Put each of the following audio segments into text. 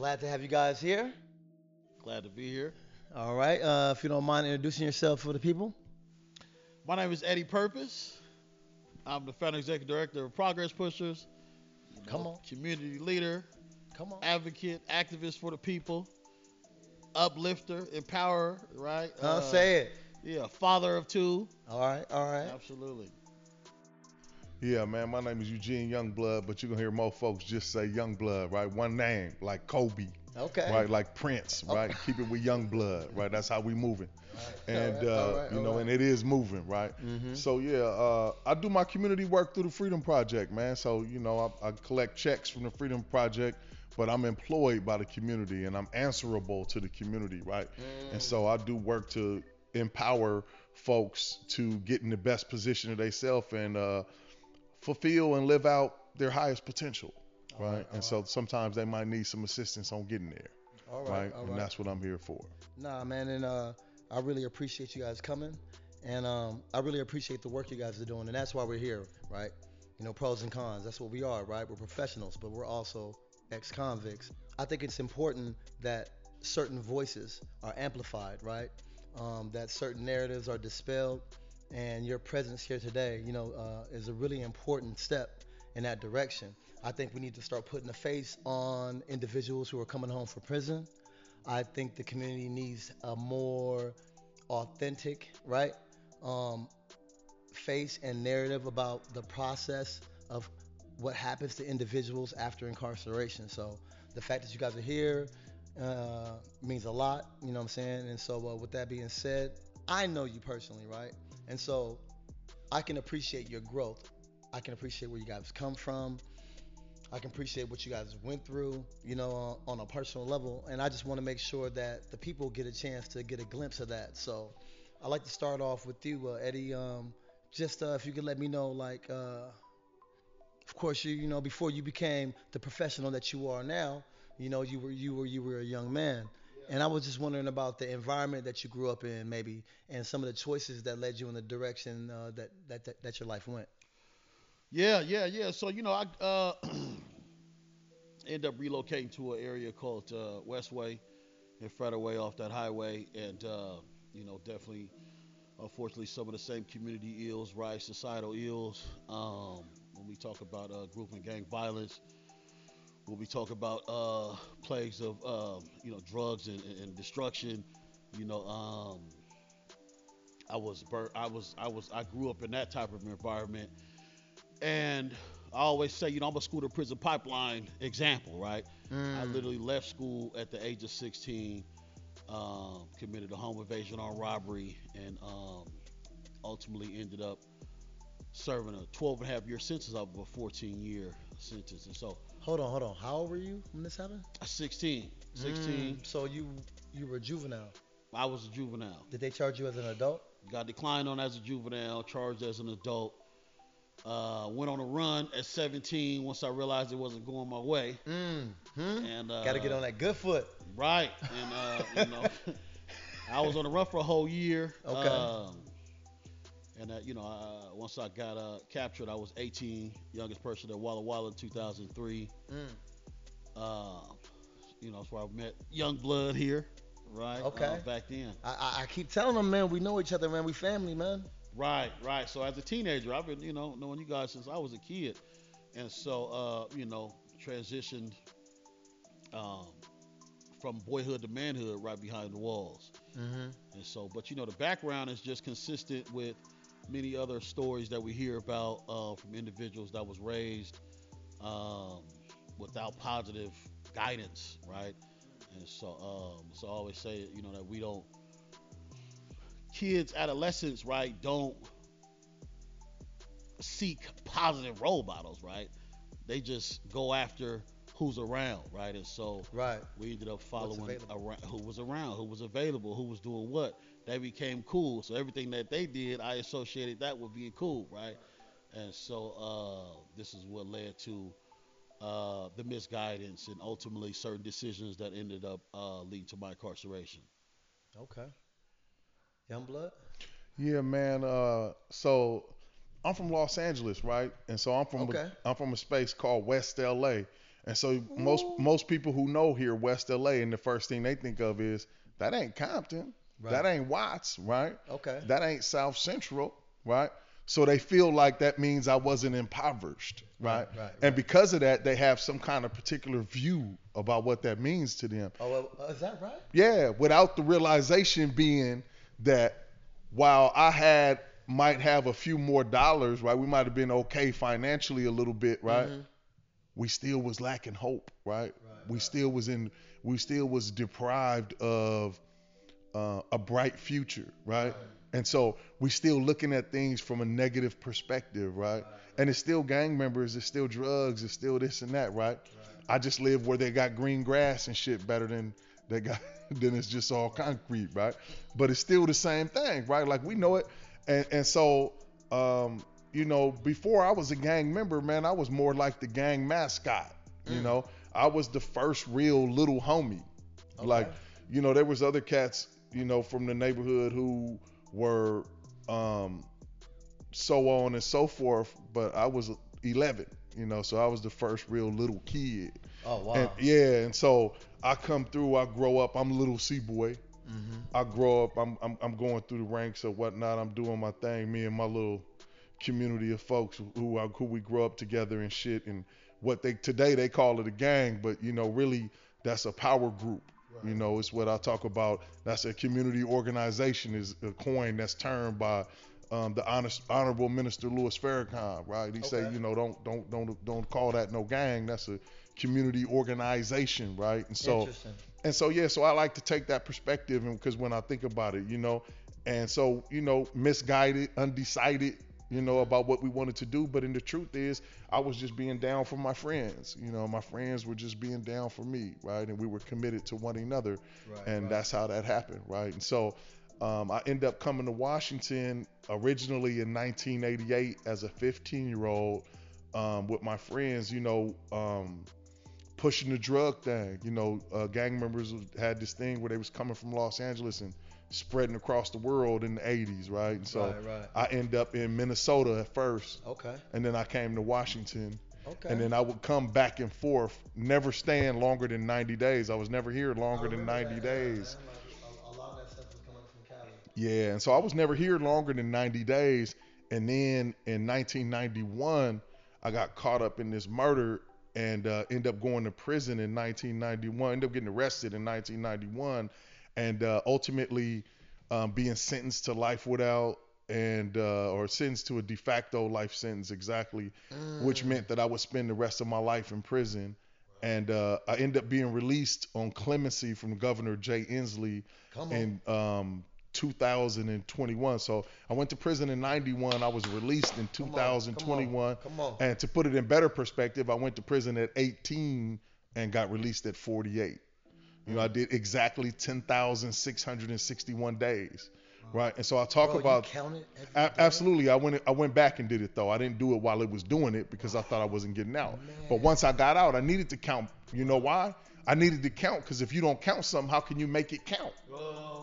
Glad to have you guys here. Glad to be here. All right. Uh, if you don't mind introducing yourself for the people. My name is Eddie Purpose. I'm the founder executive director of Progress Pushers. Come on. Community leader, Come on. advocate, activist for the people, uplifter, empower, right? Huh? Say it. Yeah, father of two. All right. All right. Absolutely. Yeah, man, my name is Eugene Youngblood, but you're gonna hear more folks just say Youngblood, right? One name, like Kobe, Okay. right? Like Prince, right? Keep it with Youngblood, right? That's how we moving. And All right, uh, right, you know, right. and it is moving, right? Mhm. So yeah, uh, I do my community work through the Freedom Project, man. So you know, I, I collect checks from the Freedom Project, but I'm employed by the community and I'm answerable to the community, right? Mm. And so I do work to empower folks to get in the best position of themselves and uh, fulfill and live out their highest potential, right? right, And so sometimes they might need some assistance on getting there, All right? right. And that's what I'm here for. Nah, man, and uh, I really appreciate you guys coming, and um, I really appreciate the work you guys are doing, and that's why we're here, right? You know, pros and cons. That's what we are, right? We're professionals, but we're also ex-convicts. I think it's important that certain voices are amplified, right? Um, that certain narratives are dispelled, and your presence here today, you know, uh, is a really important step in that direction. I think we need to start putting a face on individuals who are coming home from prison. I think the community needs a more authentic, right, um, face and narrative about the process of what happens to individuals after incarceration. So the fact that you guys are here uh, means a lot, you know what I'm saying? And so uh, with that being said, I know you personally, right? And so I can appreciate your growth. I can appreciate where you guys come from. I can appreciate what you guys went through, you know, on a personal level. And I just want to make sure that the people get a chance to get a glimpse of that. So I'd like to start off with you, uh, Eddie. Um, just uh, if you could let me know, like, uh, of course, you you know, before you became the professional that you are now, you know, you were you were you were a young man. And I was just wondering about the environment that you grew up in, maybe, and some of the choices that led you in the direction uh, that, that that that your life went. Yeah, yeah, yeah. So you know, I uh, end up relocating to an area called uh, Westway and Federal off that highway, and uh, you know, definitely, unfortunately, some of the same community ills, right? Societal ills. Um, when we talk about uh, group and gang violence, when we talk about uh, plagues of um, you know drugs and, and- destruction, you know, um, I was bur- I was I was I grew up in that type of environment. And I always say, you know, I'm a school to prison pipeline example, right? I Mm. literally left school at the age of 16, um, committed a home invasion on robbery, and um, ultimately ended up serving a 12 and a half year sentence of a 14 year sentence. And so, Hold on, hold on. How old were you when this happened? 16, 16, Mm, so you you were a juvenile. I was a juvenile. Did they charge you as an adult? Got declined on as a juvenile, charged as an adult. Uh, went on a run at 17 once I realized it wasn't going my way. Mm. Hmm? And uh, Got to get on that good foot. Right, and uh, you know, I was on the run for a whole year. Okay. Um, and uh, you know, uh, once I got uh, captured, I was 18, youngest person at Walla Walla in 2003. Mm. Uh, you know, that's where I met Youngblood here, right? Okay. Uh, back then. I, I, I keep telling them, man, we know each other, man. We family, man. Right, right. So as a teenager, I've been, you know, knowing you guys since I was a kid, and so, uh, you know, transitioned um, from boyhood to manhood right behind the walls. Mm-hmm. And so, but you know, the background is just consistent with many other stories that we hear about uh, from individuals that was raised um, without positive guidance, right? And so, um, so I always say, you know, that we don't, kids, adolescents, right, don't seek positive role models, right? They just go after who's around, right? And so, Right. we ended up following around, who was around, who was available, who was doing what. They became cool. So everything that they did, I associated that with being cool, right? And so uh, this is what led to uh, the misguidance and ultimately certain decisions that ended up uh, leading to my incarceration. Okay. Youngblood. Yeah, man. Uh, so I'm from Los Angeles, right? And so I'm from Okay. a, I'm from a space called West LA, And so most most people who know here West LA, and the first thing they think of is that ain't Compton, Right. that ain't Watts, right? Okay. That ain't South Central, right? So they feel like that means I wasn't impoverished, right? Right, right, And because of that, they have some kind of particular view about what that means to them. Oh, well, uh, is that right? Yeah, without the realization being that while I had might have a few more dollars, right? We might have been okay financially a little bit, right? Mhm. We still was lacking hope, right? Right, we right. still was in we still was deprived of uh, a bright future, right? And so we're still looking at things from a negative perspective, right? And it's still gang members, it's still drugs, it's still this and that, right? I just live where they got green grass and shit better than they got than it's just all concrete, right? But it's still the same thing, right? Like we know it. And and so um, you know, before I was a gang member, man, I was more like the gang mascot. You Mm. know, I was the first real little homie. Like, you know, there was other cats, you know, from the neighborhood who were um so on and so forth, but I was 11, you know, so I was the first real little kid. Oh, wow. And yeah, and so I come through, I grow up, I'm little C boy. Mm-hmm. I grow up, I'm, I'm I'm going through the ranks or whatnot. I'm doing my thing. Me and my little community of folks who I, who we grew up together and shit. And what they today they call it a gang, but you know really that's a power group. You know, it's what I talk about. That's a community organization. Is a coin that's termed by um, the honest, honorable Minister Louis Farrakhan. Right? He say, you know, don't don't don't don't call that no gang. That's a community organization. Right? And so and so yeah, so I like to take that perspective, and because when I think about it, you know, and so you know, misguided, undecided, you know, about what we wanted to do, but in the truth is, I was just being down for my friends. You know, my friends were just being down for me, right? And we were committed to one another, Right, and right. that's how that happened, right? And so. Um, I ended up coming to Washington originally in 1988 as a 15 year old um, with my friends, you know, um, pushing the drug thing. You know, uh, gang members had this thing where they was coming from Los Angeles and spreading across the world in the 80s, right? And so right, right. I end up in Minnesota at first, Okay. and then I came to Washington, Okay. and then I would come back and forth, never staying longer than 90 days. I was never here longer than 90 days. A lot of that stuff was coming from Yeah, and so I was never here longer than 90 days. And then in 1991, I got caught up in this murder and uh, end up going to prison in 1991. End up getting arrested in 1991, and uh, ultimately um, being sentenced to life without and uh, or sentenced to a de facto life sentence exactly, which meant that I would spend the rest of my life in prison. And uh, I end up being released on clemency from Governor Jay Inslee Come in um, 2021. So I went to prison in 91. I was released in 2021. Come on, 2021. Come on. And to put it in better perspective, I went to prison at 18 and got released at 48. You know, I did exactly 10,661 days. Right. And so I talk Bro, about counted every a- day? absolutely. I went I went back and did it though. I didn't do it while it was doing it because I thought I wasn't getting out. But once I got out, I needed to count. You know why? I needed to count because if you don't count something, how can you make it count?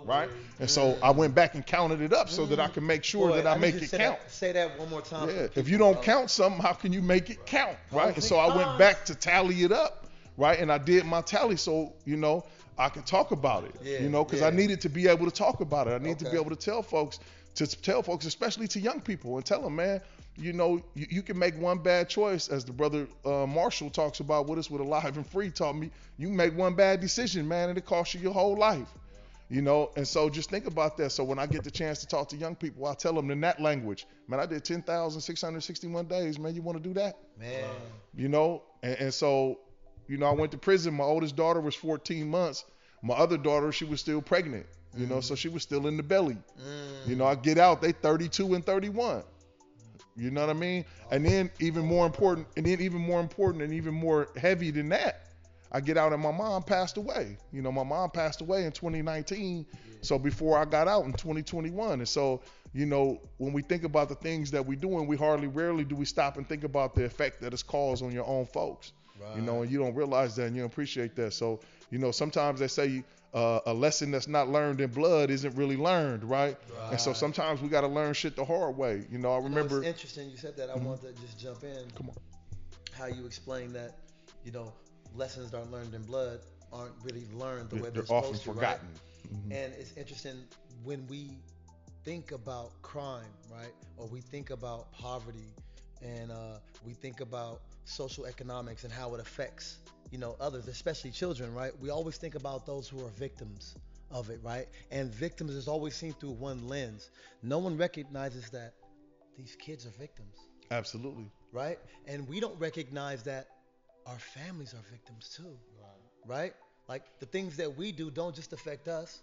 Right? And so I went back and counted it up so that I can make sure Boy, that I, need make it say count. That, say that one more time. Yeah. If you don't count something, how can you make it count? Right? And so I went back to tally it up. Right? And I did my tally so, you know, I can talk about it. Yeah, you know, because I needed to be able to talk about it. I need to be able to tell folks, to tell folks, especially to young people, and tell them, man, you know, you, you can make one bad choice, as the brother uh, Marshall talks about with us with Alive and Free taught me. You make one bad decision, man, and it costs you your whole life. You know, and so just think about that. So when I get the chance to talk to young people, I tell them in that language, man, I did 10,661 days, man. You want to do that? Man. you know and, and so you know i went to prison. My oldest daughter was 14 months. My other daughter she was still pregnant you know so she was still in the belly. Mm. you know i get out they 32 and 31 you know what i mean? And then even more important and then even more important and even more heavy than that i get out and my mom passed away. You know my mom passed away in 2019 so before i got out in 2021 and so you know when we think about the things that we do and we hardly rarely do we stop and think about the effect that it's caused on your own folks you know, and you don't realize that and you appreciate that. So, you know, sometimes they say uh, a lesson that's not learned in blood isn't really learned, right? And so sometimes we got to learn shit the hard way. You know, I You know, remember. it's interesting you said that. I wanted to just jump in. Come on. How you explain that, you know, lessons that are learned in blood aren't really learned the way They're, they're, often supposed to, forgotten. right? Mhm. And it's interesting when we think about crime, right? Or we think about poverty and uh, we think about social economics and how it affects, you know, others, especially children, right? We always think about those who are victims of it, right? And victims is always seen through one lens. No one recognizes that these kids are victims, Absolutely. right? And we don't recognize that our families are victims too right? right? Like the things that we do don't just affect us,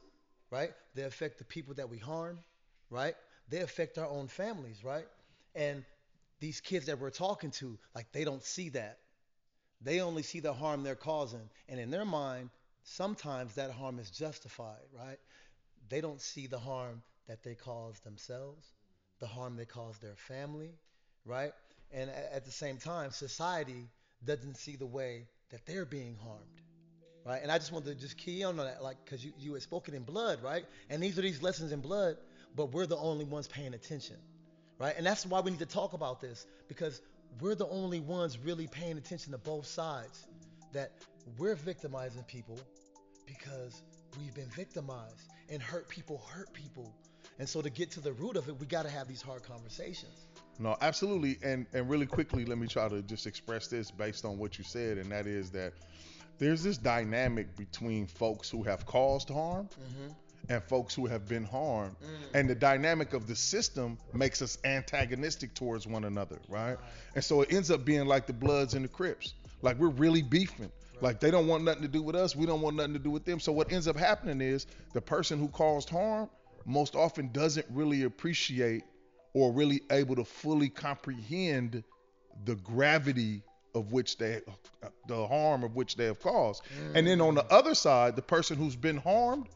right? They affect the people that we harm, right? They affect our own families, right? And these kids that we're talking to, like they don't see that. They only see the harm they're causing. And in their mind, sometimes that harm is justified, right? They don't see the harm that they cause themselves, the harm they cause their family, right? And at the same time, society doesn't see the way that they're being harmed right? And I just wanted to just key on that, like, because you, you had spoken in blood, right? And these are these lessons in blood, but we're the only ones paying attention, right? And that's why we need to talk about this because we're the only ones really paying attention to both sides. That we're victimizing people because we've been victimized, and hurt people hurt people. And so to get to the root of it, we got to have these hard conversations. No, absolutely. And and really quickly, let me try to just express this based on what you said, and that is that there's this dynamic between folks who have caused harm mm-hmm. And folks who have been harmed. Mm. And the dynamic of the system makes us antagonistic towards one another, right? And so it ends up being like the Bloods and the Crips. Like we're really beefing. Like they don't want nothing to do with us, we don't want nothing to do with them. So what ends up happening is the person who caused harm most often doesn't really appreciate or really able to fully comprehend the gravity of which they the harm of which they have caused. And then on the mm. other side, the person who's been harmed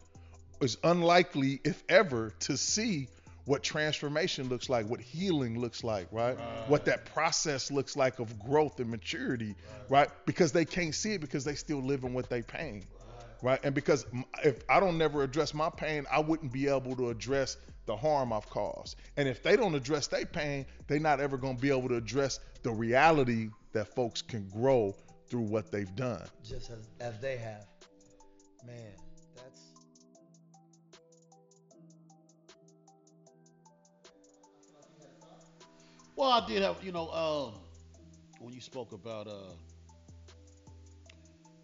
is unlikely, if ever, to see what transformation looks like, what healing looks like, right? What that process looks like of growth and maturity, right? Because they can't see it because they still live in what they pain, right? And because if I don't never address my pain, I wouldn't be able to address the harm I've caused. And if they don't address their pain, they're not ever going to be able to address the reality that folks can grow through what they've done. just as, as they have. Man, Well, I did have, you know, um, when you spoke about, uh,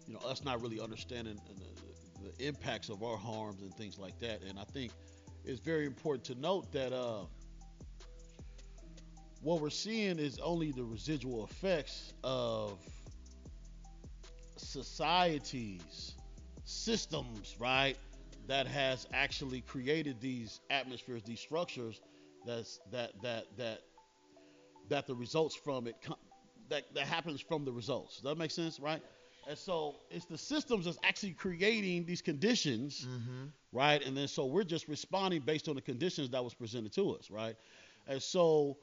you know, us not really understanding the, the impacts of our harms and things like that, and I think it's very important to note that uh, what we're seeing is only the residual effects of societies, systems, right, that has actually created these atmospheres, these structures, that's that that that that the results from it come, that that happens from the results. Does that make sense, right? And so it's the systems that's actually creating these conditions, mm-hmm. right? And then so we're just responding based on the conditions that was presented to us, right? And so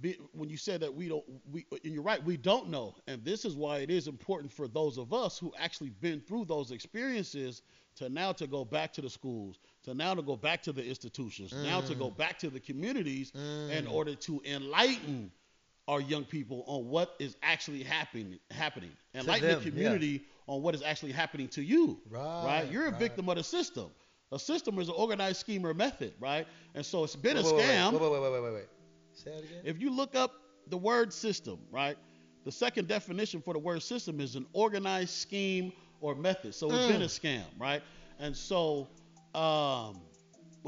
be, when you said that we don't, we and you're right, we don't know, and this is why it is important for those of us who actually been through those experiences to now to go back to the schools, to now to go back to the institutions, now to go mm. back to the communities in mm. order to enlighten our young people on what is actually happening happening enlighten them, the yeah. community on what is actually happening to you Right, you're a right. victim of the system a system is an organized scheme or method right and so it's been a Wait, wait, wait, scam Wait, wait, wait, wait, wait, wait. Say that again. if you look up the word system right the second definition for the word system is an organized scheme or method so it's been a scam right and so um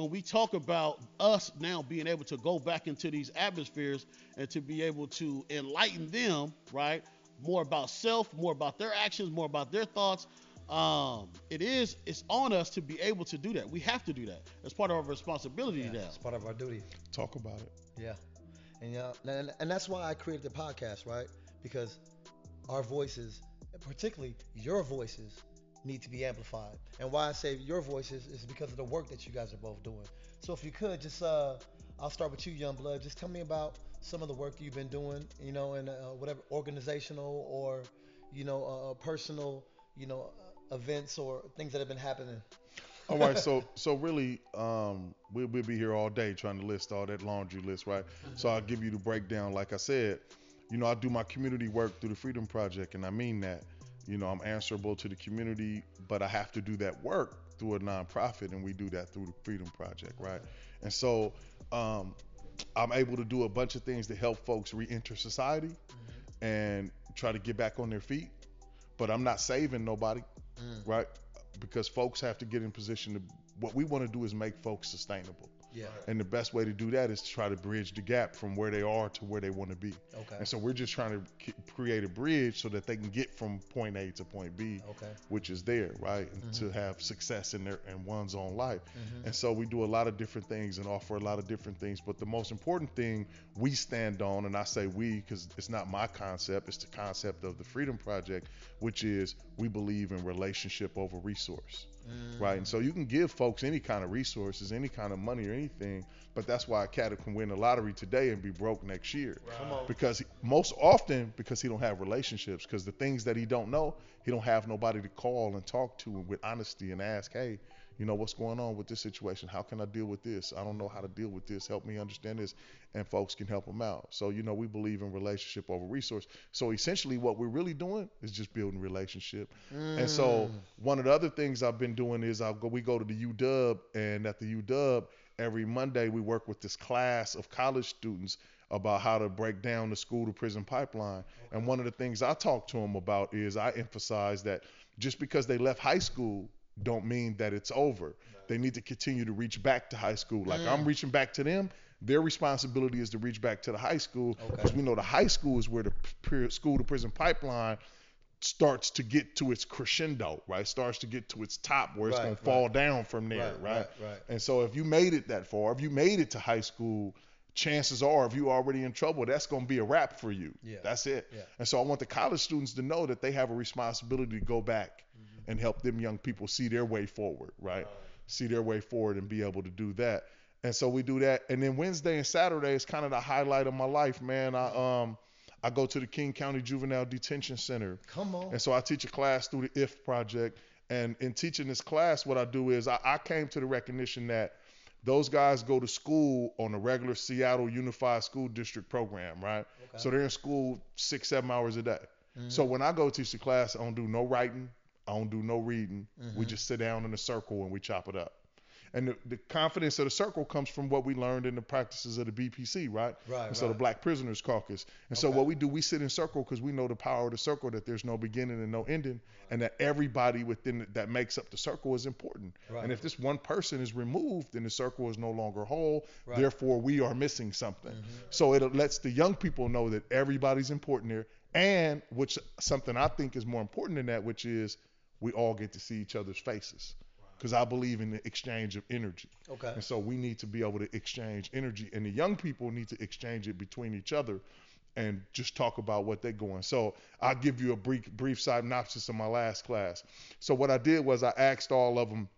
when we talk about us now being able to go back into these atmospheres and to be able to enlighten them, right? More about self, more about their actions, more about their thoughts. Um, it is, it's on us to be able to do that. We have to do that. It's part of our responsibility yeah, now. it's part of our duty. Talk about it. Yeah, and yeah, and, and that's why I created the podcast, right? Because our voices, particularly your voices, need to be amplified. And why I say your voices is because of the work that you guys are both doing. So if you could just, uh, I'll start with you, Youngblood. Just tell me about some of the work you've been doing, you know, in uh, whatever organizational or, you know, uh, personal, you know, uh, events or things that have been happening. All right, so so really, um, we'll, we'll be here all day trying to list all that laundry list, right? So I'll give you the breakdown. Like I said, you know, I do my community work through the Freedom Project, and I mean that. You know, I'm answerable to the community, but I have to do that work through a nonprofit, and we do that through the Freedom Project, right? And so um, I'm able to do a bunch of things to help folks re-enter society Mm-hmm. and try to get back on their feet. But I'm not saving nobody, Mm. right? Because folks have to get in position to. What we want to do is make folks sustainable. Yeah. And the best way to do that is to try to bridge the gap from where they are to where they want to be. Okay. And so we're just trying to create a bridge so that they can get from point A to point B, Okay. which is there, right? Mm-hmm. To have success in their in one's own life. And so we do a lot of different things and offer a lot of different things. But the most important thing we stand on, and I say we because it's not my concept, it's the concept of the Freedom Project, which is we believe in relationship over resource Mm-hmm. right? And so you can give folks any kind of resources, any kind of money or anything, but that's why a cat can win the lottery today and be broke next year. Come on. Because he, most often because he don't have relationships, because the things that he don't know, he don't have nobody to call and talk to with honesty and ask, hey, you know what's going on with this situation? How can I deal with this? I don't know how to deal with this. Help me understand this, and folks can help them out. So you know we believe in relationship over resource. So essentially, what we're really doing is just building relationship. And so mm. one of the other things I've been doing is I'll go. We go to the UW, and at the UW every Monday we work with this class of college students about how to break down the school to prison pipeline. And one of the things I talk to them about is I emphasize that just because they left high school don't mean that it's over. They need to continue to reach back to high school. Like I'm reaching back to them. Their responsibility is to reach back to the high school because Okay. we know the high school is where the school to prison pipeline starts to get to its crescendo, right? Starts to get to its top where it's Right, going right. to fall down from there, Right, right, right, right. And so if you made it that far, if you made it to high school, chances are if you're already in trouble, that's going to be a wrap for you. Yeah. That's it. Yeah. And so I want the college students to know that they have a responsibility to go back Mm-hmm. And help them young people see their way forward, right? See their way forward and be able to do that. And so we do that. And then Wednesday and Saturday is kind of the highlight of my life, man. I um I go to the King County Juvenile Detention Center. Come on. And so I teach a class through the IF project. And in teaching this class, what I do is I, I came to the recognition that those guys go to school on a regular Seattle Unified School District program, right? So they're in school six, seven hours a day. So when I go teach the class, I don't do no writing, I don't do no reading. We just sit down in a circle and we chop it up. And the, the confidence of the circle comes from what we learned in the practices of the BPC, right? Right, And so the. Black Prisoners Caucus. And so what we do, we sit in circle because we know the power of the circle, that there's no beginning and no ending, and that everybody within it that makes up the circle is important. Right. And if this one person is removed, then the circle is no longer whole. Right. Therefore, we are missing something. Mm-hmm. So it lets the young people know that everybody's important there, and which something I think is more important than that, which is we all get to see each other's faces. Because I believe in the exchange of energy. Okay. And so we need to be able to exchange energy, and the young people need to exchange it between each other and just talk about what they're going. So I'll give you a brief, brief synopsis of my last class. So what I did was I asked all of them,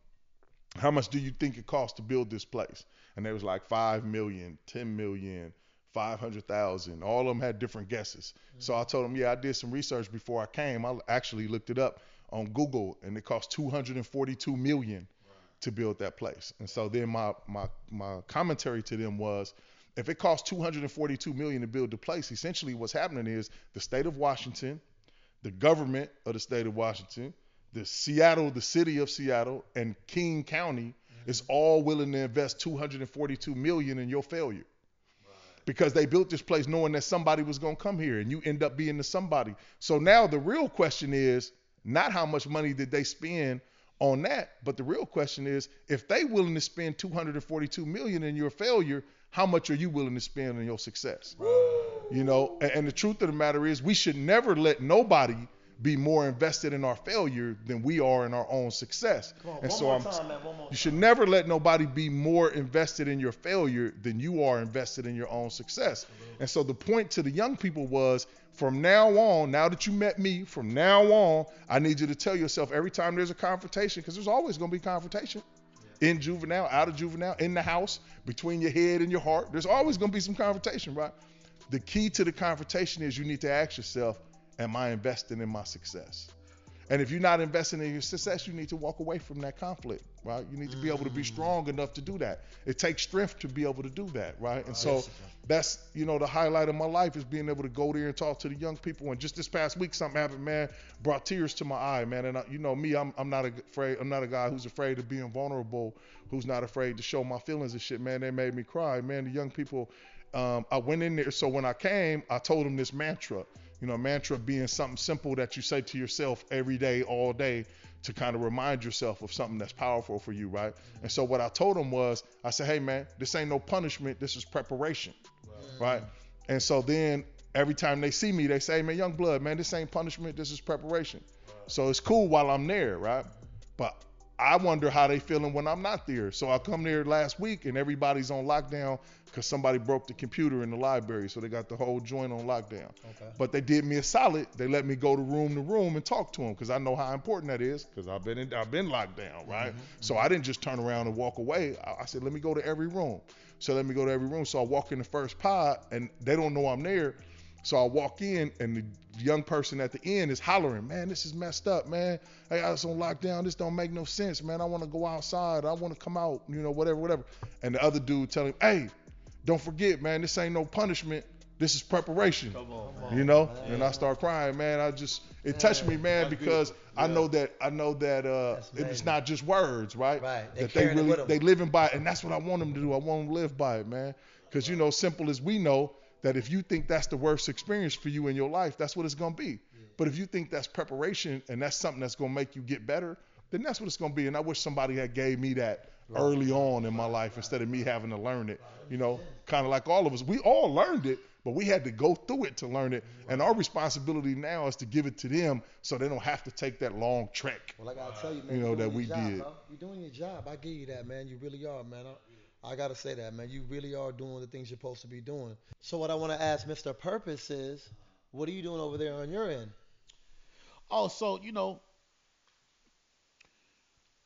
how much do you think it costs to build this place? And they was like 5 million, 10 million, 500,000. All of them had different guesses. Mm-hmm. So I told them, yeah, I did some research before I came. I actually looked it up on Google and it cost 242 million to build that place. And so then my my my commentary to them was if it costs 242 million to build the place, essentially what's happening is the state of Washington, the government of the state of Washington, the Seattle, the city of Seattle, and King County is mm-hmm. all willing to invest 242 million in your failure. Because they built this place knowing that somebody was going to come here and you end up being the somebody. So now the real question is not how much money did they spend on that, but the real question is if they willing to spend 242 million in your failure, how much are you willing to spend on your success? You know, and, and the truth of the matter is we should never let nobody be more invested in our failure than we are in our own success. On, and one so more I'm time, man, one more you should never let nobody be more invested in your failure than you are invested in your own success. And so the point to the young people was from now on, now that you met me, from now on, I need you to tell yourself every time there's a confrontation, because there's always going to be confrontation in juvenile, out of juvenile, in the house, between your head and your heart. There's always going to be some confrontation, right? The key to the confrontation is you need to ask yourself, am I investing in my success? And if you're not investing in your success, you need to walk away from that conflict, right? You need to be able to be strong enough to do that. It takes strength to be able to do that, right? And so that's you know the highlight of my life is being able to go there and talk to the young people. And just this past week, something happened, man, brought tears to my eye, man. And I, you know me, I'm I'm not afraid. I'm not a guy who's afraid of being vulnerable, who's not afraid to show my feelings and shit, man. They made me cry, man. The young people. Um, I went in there. So when I came, I told them this mantra. You know, mantra being something simple that you say to yourself every day, all day, to kind of remind yourself of something that's powerful for you, right? And so what I told them was, I said, hey man, this ain't no punishment. This is preparation, right? And so then every time they see me, they say, man, Youngblood, man, this ain't punishment. This is preparation. So it's cool while I'm there, right? But I wonder how they feeling when I'm not there. So I come there last week and everybody's on lockdown because somebody broke the computer in the library. So they got the whole joint on lockdown. Okay. But they did me a solid. They let me go to room to room and talk to them because I know how important that is because I've been in, I've been locked down, right? Mhm. So I didn't just turn around and walk away. I, I said, let me go to every room. So let me go to every room. So I walk in the first pod and they don't know I'm there. So I walk in and the young person at the end is hollering, man, this is messed up, man. I got us on lockdown. This don't make no sense, man. I want to go outside. I want to come out, you know, whatever, whatever. And the other dude tell him, hey, don't forget, man, this ain't no punishment. This is preparation. Come on. You know, and I start crying, man. I just it touched me, man, That's because beautiful. I know that I know that uh, it's not just words, right? Right. They That they really they living by it, and that's what I want them to do. I want them to live by it, man. Because you know, simple as we know that if you think that's the worst experience for you in your life, that's what it's gonna be. But if you think that's preparation and that's something that's gonna make you get better, then that's what it's gonna be. And I wish somebody had gave me that early on in my life instead of me having to learn it. You know, kind of like all of us, we all learned it, but we had to go through it to learn it. And our responsibility now is to give it to them so they don't have to take that long trek. Well, I gotta tell you, man, You know, you're that we job, did. bro. You're doing your job. I give you that, man. You really are, man. I, I gotta say that, man. You really are doing the things you're supposed to be doing. So what I want to ask Mr. Purpose is, what are you doing over there on your end? Oh, so you know,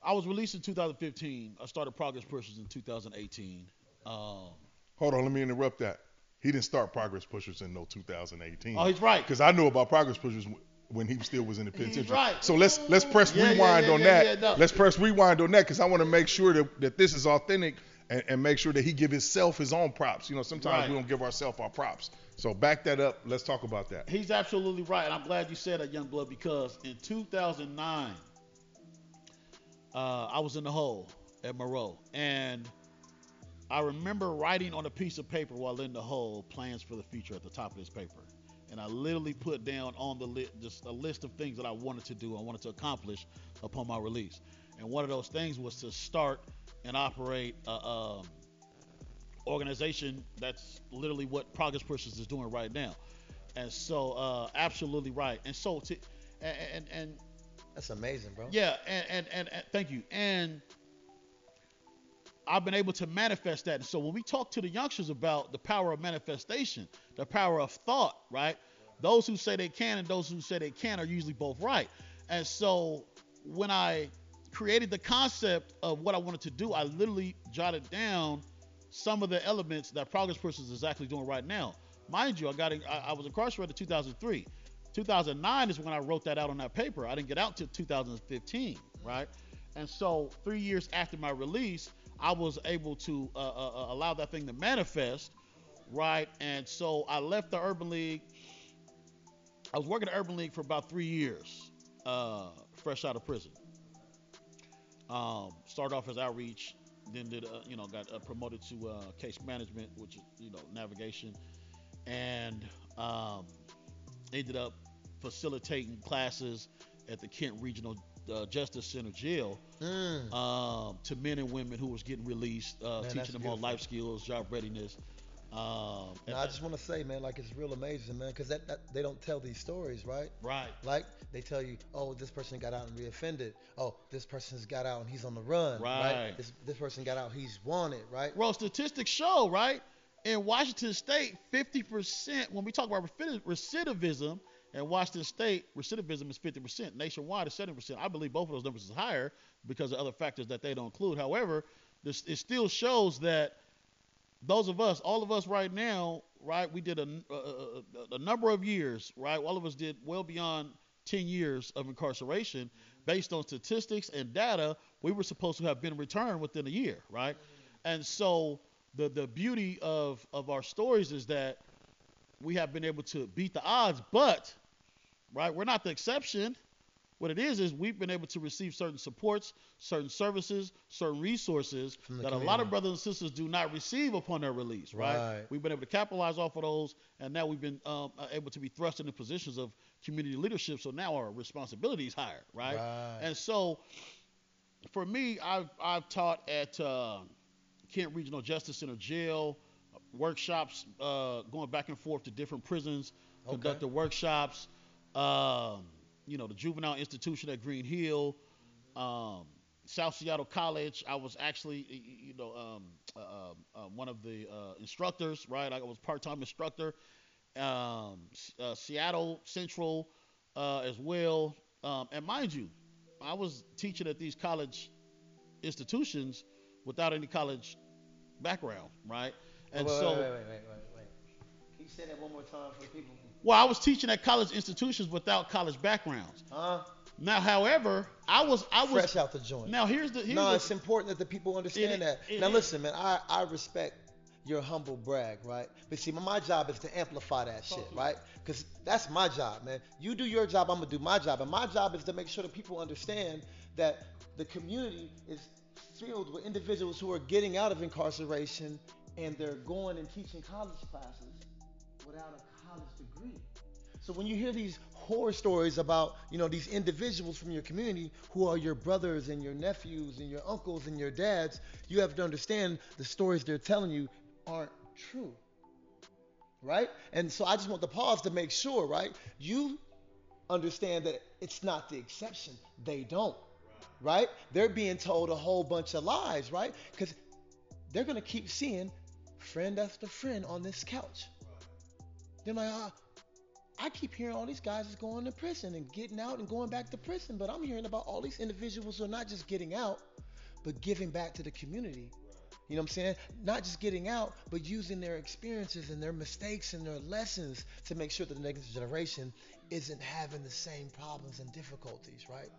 I was released in 2015. I started Progress Pushers in 2018. Um, Hold on, let me interrupt that. He didn't start Progress Pushers in no 2018. oh, he's right. Because I knew about Progress Pushers w- when he still was in the penitentiary. right. So let's let's press Yeah, yeah, rewind yeah, on yeah, that. yeah, no. Let's press rewind on that because I want to make sure that, that this is authentic and, and make sure that he give himself his own props. You know, sometimes Right. we don't give ourselves our props. So back that up. Let's talk about that. He's absolutely right, and I'm glad you said that, Youngblood, because in 2009, uh, I was in the hole at Monroe, and I remember writing on a piece of paper while in the hole plans for the future at the top of this paper, and I literally put down on the list just a list of things that I wanted to do, I wanted to accomplish upon my release, and one of those things was to start and operate a um, organization that's literally what Progress Pushers is doing right now. And so, uh, absolutely right. And so, to, and, and, and That's amazing, bro. yeah, and, and, and, and thank you. And I've been able to manifest that. And so when we talk to the youngsters about the power of manifestation, the power of thought, right? Those who say they can and those who say they can't are usually both right. And so when I created the concept of what I wanted to do, I literally jotted down some of the elements that Progress Pushers is actually doing right now. Mind you, I got I, I was incarcerated in 2003. 2009 is when I wrote that out on that paper. I didn't get out till 2015, right? And so three years after my release, I was able to uh, uh, uh, allow that thing to manifest, right? And so I left the Urban League. I was working at Urban League for about three years, uh, fresh out of prison. Um, started off as outreach, then did uh, you know got uh, promoted to uh, case management, which is you know navigation, and um, ended up facilitating classes at the Kent Regional uh, Justice Center jail Mm. um, to men and women who was getting released, uh, Man, teaching them on life skills, job readiness. Um, and- Now, I just want to say, man, like it's real amazing, man, because that, that they don't tell these stories, right? right, Like they tell you, oh, this person got out and reoffended. Oh, this person's got out and he's on the run. Right. This this person got out, he's wanted, right? Well, statistics show, right? In Washington State, 50%, when we talk about recidivism, in Washington State, recidivism is 50%. Nationwide is 70%. I believe both of those numbers is higher because of other factors that they don't include. However, this, it still shows that those of us, all of us right now, right, we did a, a, a, number of years, right? All of us did well beyond 10 years of incarceration, based on statistics and data, we were supposed to have been returned within a year, right? And so the the beauty of of our stories is that we have been able to beat the odds, but right, we're not the exception. What it is is we've been able to receive certain supports, certain services, certain resources that a lot of brothers and sisters do not receive upon their release. Right? Right. We've been able to capitalize off of those, and now we've been um, uh, able to be thrust into positions of community leadership. So now our responsibility is higher. Right? Right. And so, for me, I've I've taught at uh, Kent Regional Justice Center jail, workshops, uh, going back and forth to different prisons, Okay. conducted workshops. Um, you know, the juvenile institution at Green Hill, um, South Seattle College. I was actually, you know, um, uh, uh, uh, one of the uh, instructors. Right, I was part-time instructor. Um, uh, Seattle Central uh, as well. Um, and mind you, I was teaching at these college institutions without any college background, right? And wait, so, wait, wait, say that one more time for people? well, I was teaching at college institutions without college backgrounds. Huh? Now, however, I was, I was. Fresh out the joint. Now, here's the. Here's no, the, it's important that the people understand It- that. it now, is. listen, man, I, I respect your humble brag, right? But see, my, my job is to amplify that shit, right? Because that's my job, man. You do your job, I'm gonna do my job, and my job is to make sure that people understand that the community is filled with individuals who are getting out of incarceration and they're going and teaching college classes without a college degree. So when you hear these horror stories about, you know, these individuals from your community who are your brothers and your nephews and your uncles and your dads, you have to understand the stories they're telling you aren't true. Right? And so I just want to pause to make sure, right? You understand that it's not the exception. They don't. Right? They're being told a whole bunch of lies, right? Because they're going to keep seeing friend after friend on this couch. They're like, ah, I keep hearing all these guys is going to prison and getting out and going back to prison, but I'm hearing about all these individuals who are not just getting out, but giving back to the community. You know what I'm saying? Not just getting out, but using their experiences and their mistakes and their lessons to make sure that the next generation isn't having the same problems and difficulties, right?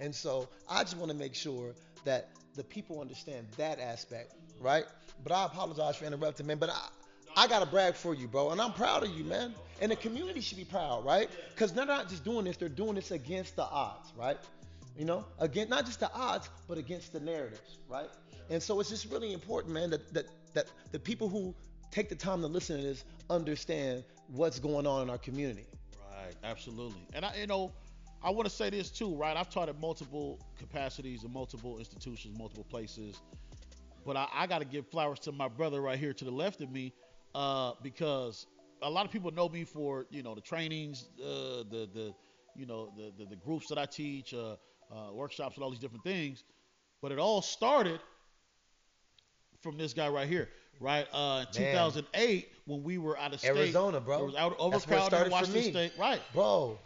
And so I just want to make sure that the people understand that aspect, right? But I apologize for interrupting, man. But I, I gotta brag for you, bro, and I'm proud of you, man. And the community should be proud, right? Because they're not just doing this; they're doing this against the odds, right? You know, again, not just the odds, but against the narratives, right? And so it's just really important, man, that that that the people who take the time to listen to this understand what's going on in our community. Right, absolutely. And I, you know, I want to say this too, right? I've taught at multiple capacities in multiple institutions, multiple places. But I, I got to give flowers to my brother right here to the left of me, uh, because a lot of people know me for you know the trainings, uh, the the you know the, the the groups that I teach, uh, uh, workshops, and all these different things. But it all started from this guy right here, right? Uh, in Man. 2008, when we were out of state, Arizona, bro. It was out That's where it overcrowded started in for Washington me. State, right? Bro,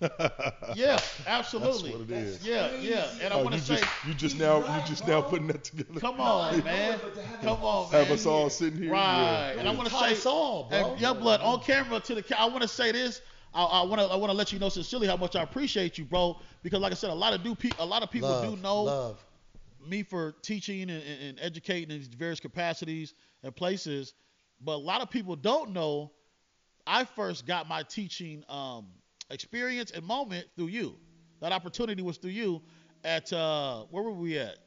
Yeah, absolutely. That's what it is. Yeah, yeah. And I Oh, want to say, just you just now right, you just bro. now putting that together. come on, man. but to have Come on, man. Have us all sitting here. Right. Yeah. And I want to say, us all, bro. and Youngblood on camera to the. ca- I want to say this. I, I want to. I want to let you know sincerely how much I appreciate you, bro. Because like I said, a lot of do pe- a lot of people love, do know love. me for teaching and, and, and educating in these various capacities and places, but a lot of people don't know. I first got my teaching um, experience and moment through you. That opportunity was through you at uh, where were we at?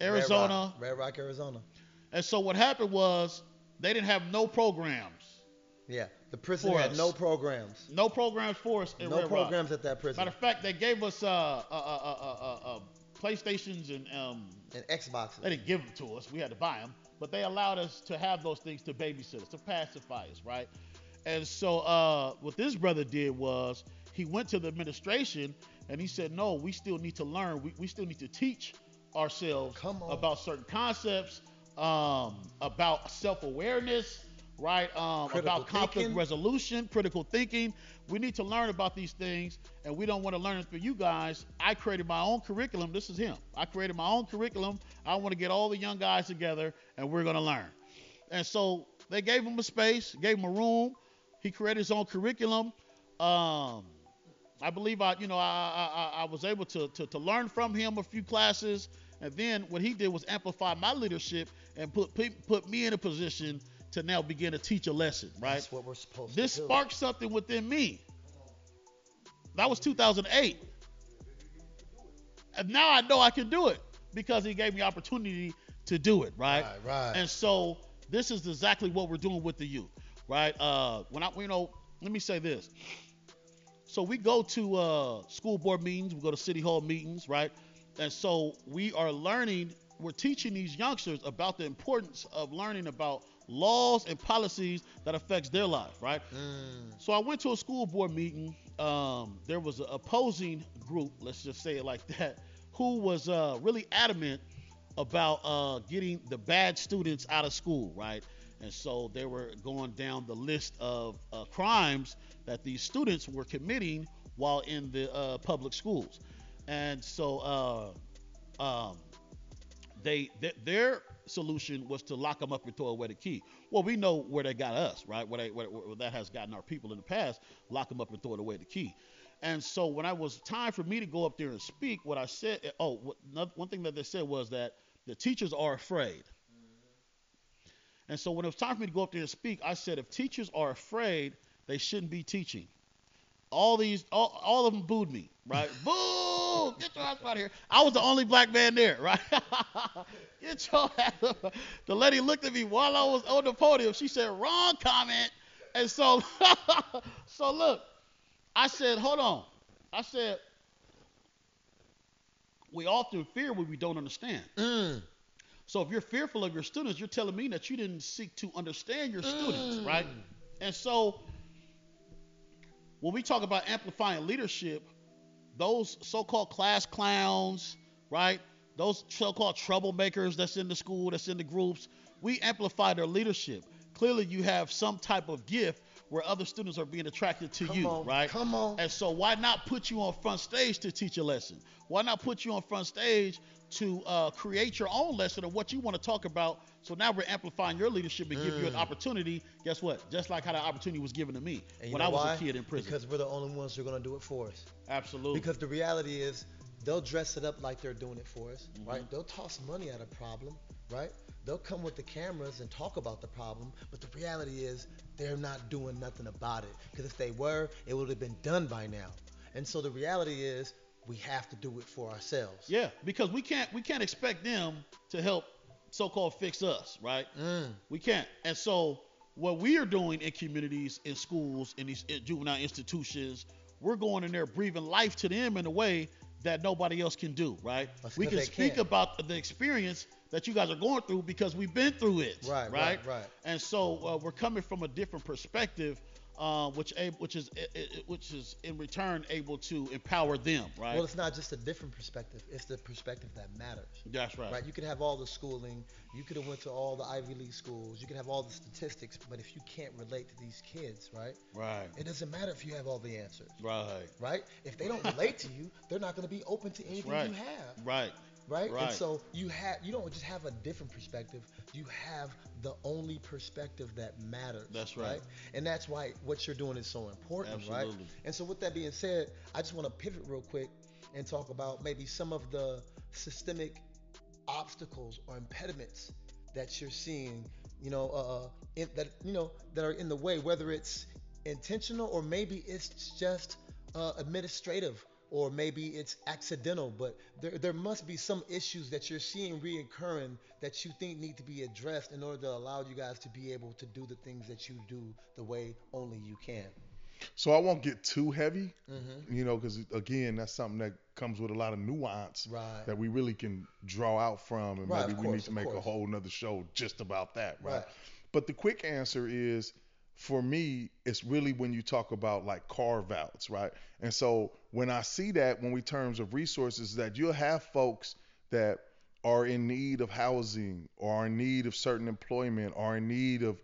Arizona. Red Rock, Red Rock, Arizona. And so what happened was they didn't have no programs, Yeah, the prison had us. no programs. no programs for us in No Red Rock. programs at that prison. Matter of fact, they gave us uh, uh, uh, uh, uh, uh, PlayStations and um, and Xboxes. They didn't give them to us. We had to buy them. But they allowed us to have those things to babysit us, to pacify us, right? And so uh, what this brother did was he went to the administration and he said, no, we still need to learn. We, we still need to teach ourselves about certain concepts, um, about self-awareness, right? Um, about conflict thinking. resolution, critical thinking. We need to learn about these things, and we don't want to learn it through you guys. I created my own curriculum. This is him. I created my own curriculum. I want to get all the young guys together, and we're going to learn. And so they gave him a space, gave him a room. He created his own curriculum. Um, I believe I, you know, I, I, I was able to, to, to learn from him a few classes. And then what he did was amplify my leadership and put put me in a position to now begin to teach a lesson, right? That's what we're supposed This to do. This sparked something within me. That was 2008. And now I know I can do it because he gave me opportunity to do it, right? Right, right. And so this is exactly what we're doing with the youth, right? Uh, when I, you know, let me say this. So we go to uh, school board meetings, we go to city hall meetings, right? And so we are learning, we're teaching these youngsters about the importance of learning about laws and policies that affects their life, right? Mm. So I went to a school board meeting. Um, there was an opposing group, let's just say it like that, who was uh, really adamant about uh, getting the bad students out of school, right? And so they were going down the list of uh, crimes that these students were committing while in the uh, public schools. And so uh, um, they th- their solution was to lock them up and throw away the key. Well, we know where they got us, right? Where, they, where, where that has gotten our people in the past, lock them up and throw away the key. And so when I was time for me to go up there and speak, what I said, oh, what, one thing that they said was that the teachers are afraid. And so when it was time for me to go up there and speak, I said, if teachers are afraid, they shouldn't be teaching. All these, all, all of them booed me, right? Boo! Get your ass out of here. I was the only black man there, right? Get your ass. The lady looked at me while I was on the podium. She said, wrong comment. And so, so look, I said, hold on. I said, we often fear what we don't understand. Mm. So if you're fearful of your students, you're telling me that you didn't seek to understand your students, Mm. right? And so when we talk about amplifying leadership, those so-called class clowns, right? Those so-called troublemakers that's in the school, that's in the groups, we amplify their leadership. Clearly, you have some type of gift where other students are being attracted to Come you, on, right? come on. And so why not put you on front stage to teach a lesson? Why not put you on front stage to uh, create your own lesson of what you want to talk about? So now we're amplifying your leadership and give you an opportunity. Guess what? Just like how the opportunity was given to me Mm. And when I was why? a kid in prison. Because we're the only ones who are going to do it for us. Absolutely. Because the reality is, they'll dress it up like they're doing it for us, Mm-hmm. right? They'll toss money at a problem, right? They'll come with the cameras and talk about the problem, but the reality is, they're not doing nothing about it. Because if they were, it would have been done by now. And so the reality is, we have to do it for ourselves. yeah, because we can't we can't expect them to help so-called fix us, right? Mm. We can't. And so what we are doing in communities, in schools, in these in juvenile institutions, we're going in there breathing life to them in a way that nobody else can do, right? That's we can speak can't. about the experience that you guys are going through because we've been through it, Right, right, right. And so uh, we're coming from a different perspective, uh, which a- which is which is in return able to empower them, right? Well, it's not just a different perspective; it's the perspective that matters. That's right. Right? You could have all the schooling, you could have went to all the Ivy League schools, you could have all the statistics, but if you can't relate to these kids, right? Right. It doesn't matter if you have all the answers, Right. right? If they don't relate to you, they're not going to be open to anything right. you have, Right. Right? Right. And so you have you don't just have a different perspective, you have the only perspective that matters. That's right. And that's why what you're doing is so important, right? Absolutely. And so with that being said, I just want to pivot real quick and talk about maybe some of the systemic obstacles or impediments that you're seeing, you know, uh, in, that you know that are in the way, whether it's intentional or maybe it's just uh, administrative or maybe it's accidental. But there, there must be some issues that you're seeing reoccurring that you think need to be addressed in order to allow you guys to be able to do the things that you do the way only you can. So I won't get too heavy, Mm-hmm. you know, because again, that's something that comes with a lot of nuance Right. that we really can draw out from, and Right, maybe of we need to make a whole nother show just about that, right? Right. But the quick answer is, for me, it's really when you talk about like carve outs, right? And so when I see that, when we terms of resources, that you'll have folks that are in need of housing or are in need of certain employment or in need of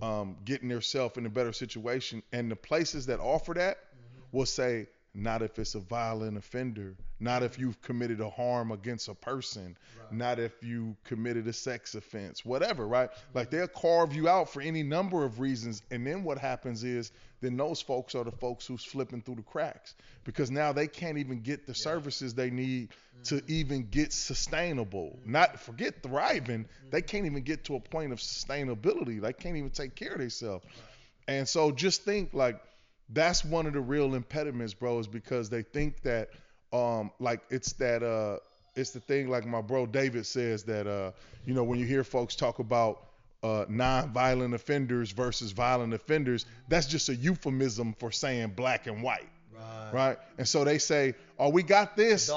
um, getting themselves in a better situation, and the places that offer that will say, not if it's a violent offender, not if you've committed a harm against a person, right. not if you committed a sex offense, whatever, right? Like they'll carve you out for any number of reasons. And then what happens is then those folks are the folks who's flipping through the cracks because now they can't even get the yeah. services they need mm-hmm. to even get sustainable. Mm-hmm. Not forget thriving, mm-hmm. they can't even get to a point of sustainability. They can't even take care of themselves. Right. And so just think like that's one of the real impediments, bro, is because they think that um like it's that uh it's the thing like my bro David says that uh you know when you hear folks talk about uh, non-violent offenders versus violent offenders, that's just a euphemism for saying black and white. Right. right. And so they say, "Oh, we got this.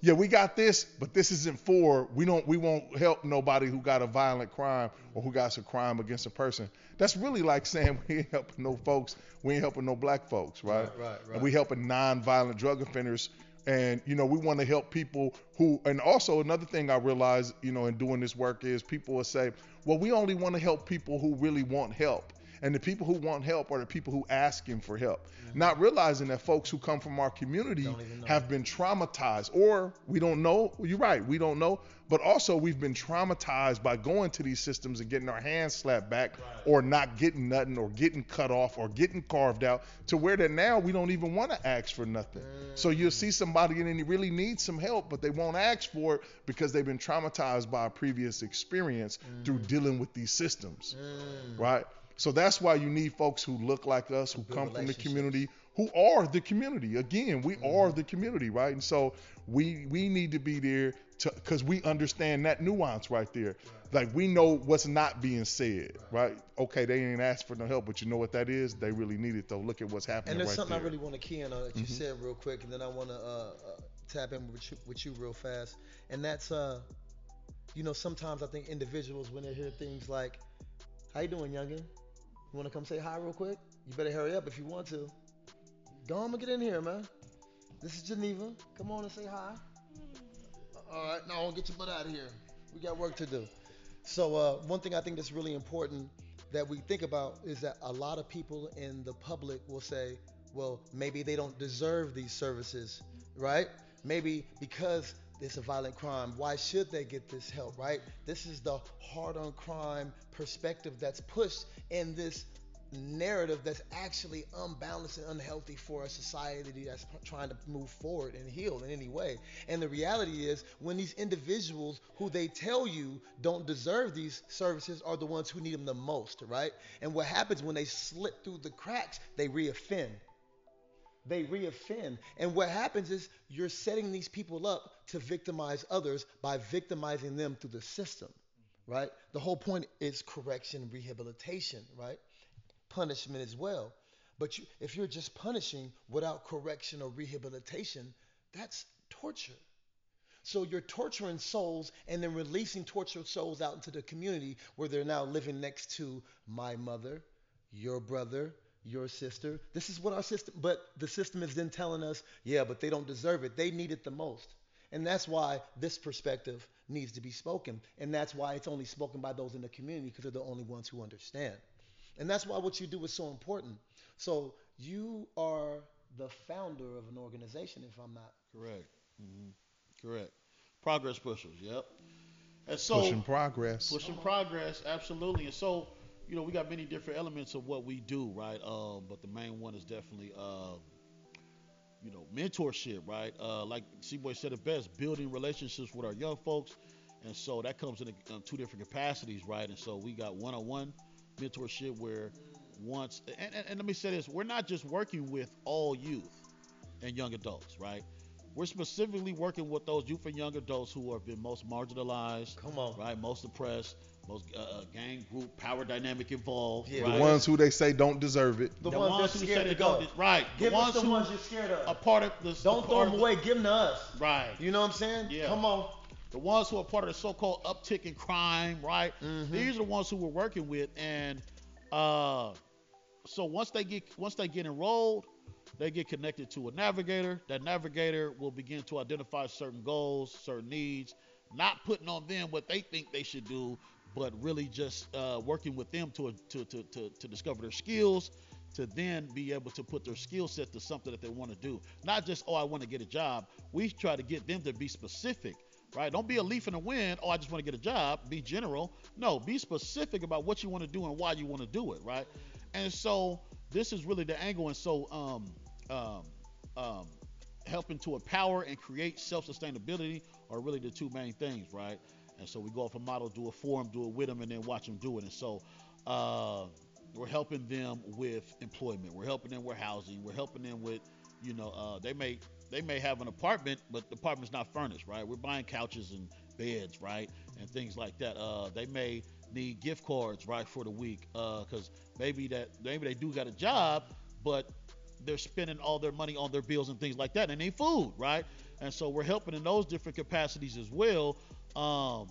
Yeah, we got this, but this isn't for. We don't. We won't help nobody who got a violent crime or who got a crime against a person. That's really like saying we ain't helping no folks. We ain't helping no black folks, right? Right. Right. right. And we helping non-violent drug offenders. And you know, we want to help people who. And also another thing I realize, you know, in doing this work is people will say, "Well, we only want to help people who really want help." And the people who want help are the people who asking for help, mm-hmm. not realizing that folks who come from our community have been traumatized, or we don't know. You're right, we don't know, but also we've been traumatized by going to these systems and getting our hands slapped back, right. or not getting nothing, or getting cut off, or getting carved out, to where that now we don't even want to ask for nothing. Mm-hmm. So you'll see somebody and they really need some help, but they won't ask for it because they've been traumatized by a previous experience mm-hmm. through dealing with these systems, mm. right? So that's why you need folks who look like us, who come from the community, who are the community. Again, we mm-hmm. are the community, right? And so we we need to be there because we understand that nuance right there. Right. Like we know what's not being said, right. right. Okay, they ain't asked for no help, but you know what that is? They really need it though. Look at what's happening. And there's right something there. I really want to key in on that you mm-hmm. said real quick, and then I want to uh, uh, tap in with you, with you real fast. And that's uh, you know, sometimes I think individuals when they hear things like, "How you doing, youngin?" You want to come say hi real quick? You better hurry up if you want to. Go on and get in here, man. This is Geneva. Come on and say hi. All right, now I'll get your butt out of here. We got work to do. So uh, one thing I think that's really important that we think about is that a lot of people in the public will say, well, maybe they don't deserve these services, right? Maybe because it's a violent crime. Why should they get this help, right? This is the hard on crime perspective that's pushed in this narrative that's actually unbalanced and unhealthy for a society that's trying to move forward and heal in any way. And the reality is, when these individuals who they tell you don't deserve these services are the ones who need them the most, right? And what happens when they slip through the cracks, they reoffend they reoffend. And what happens is you're setting these people up to victimize others by victimizing them through the system, right? The whole point is correction, rehabilitation, right? Punishment as well. But you, if you're just punishing without correction or rehabilitation, that's torture. So you're torturing souls and then releasing tortured souls out into the community where they're now living next to my mother, your brother, your sister. This is what our system, but the system is then telling us, yeah, but they don't deserve it. They need it the most. And that's why this perspective needs to be spoken. And that's why it's only spoken by those in the community because they're the only ones who understand. And that's why what you do is so important. So you are the founder of an organization, if I'm not. Correct. Mm-hmm. Correct. Progress pushers. Yep. And so pushing progress. Pushing progress. Absolutely. And so you know, we got many different elements of what we do, right? Um, but the main one is definitely, uh, you know, mentorship, right? Uh, like C-Boy said it best, building relationships with our young folks. And so that comes in, a, in two different capacities, right? And so we got one-on-one mentorship where once, and, and, and let me say this, we're not just working with all youth and young adults, right? We're specifically working with those youth and young adults who have been most marginalized, come on, right, most oppressed, most uh, uh, gang group power dynamic involved. Yeah. Right? The ones who they say don't deserve it. The, the ones, ones who say they don't. Right. Give the us the ones you're scared of. A part of the. Don't throw them away. Give them to us. Right. You know what I'm saying? Yeah. Come on. The ones who are part of the so-called uptick in crime, right? Mm-hmm. These are the ones who we're working with, and uh, so once they get once they get enrolled, they get connected to a navigator. That navigator will begin to identify certain goals, certain needs, not putting on them what they think they should do, but really just uh, working with them to, to, to, to, to discover their skills, to then be able to put their skill set to something that they want to do. Not just, oh, I want to get a job. We try to get them to be specific, right? Don't be a leaf in the wind, oh, I just want to get a job. Be general. No, be specific about what you want to do and why you want to do it, right? And so this is really the angle. And so, um, um, um, helping to empower and create self-sustainability are really the two main things, right? And so we go off a model, do it for them, do it with them, and then watch them do it. And so uh, we're helping them with employment. We're helping them with housing. We're helping them with, you know, uh, they may they may have an apartment, but the apartment's not furnished, right? We're buying couches and beds, right, and things like that. Uh, they may need gift cards, right, for the week, because uh, maybe that maybe they do got a job, but they're spending all their money on their bills and things like that, and they food, right? And so we're helping in those different capacities as well. Um,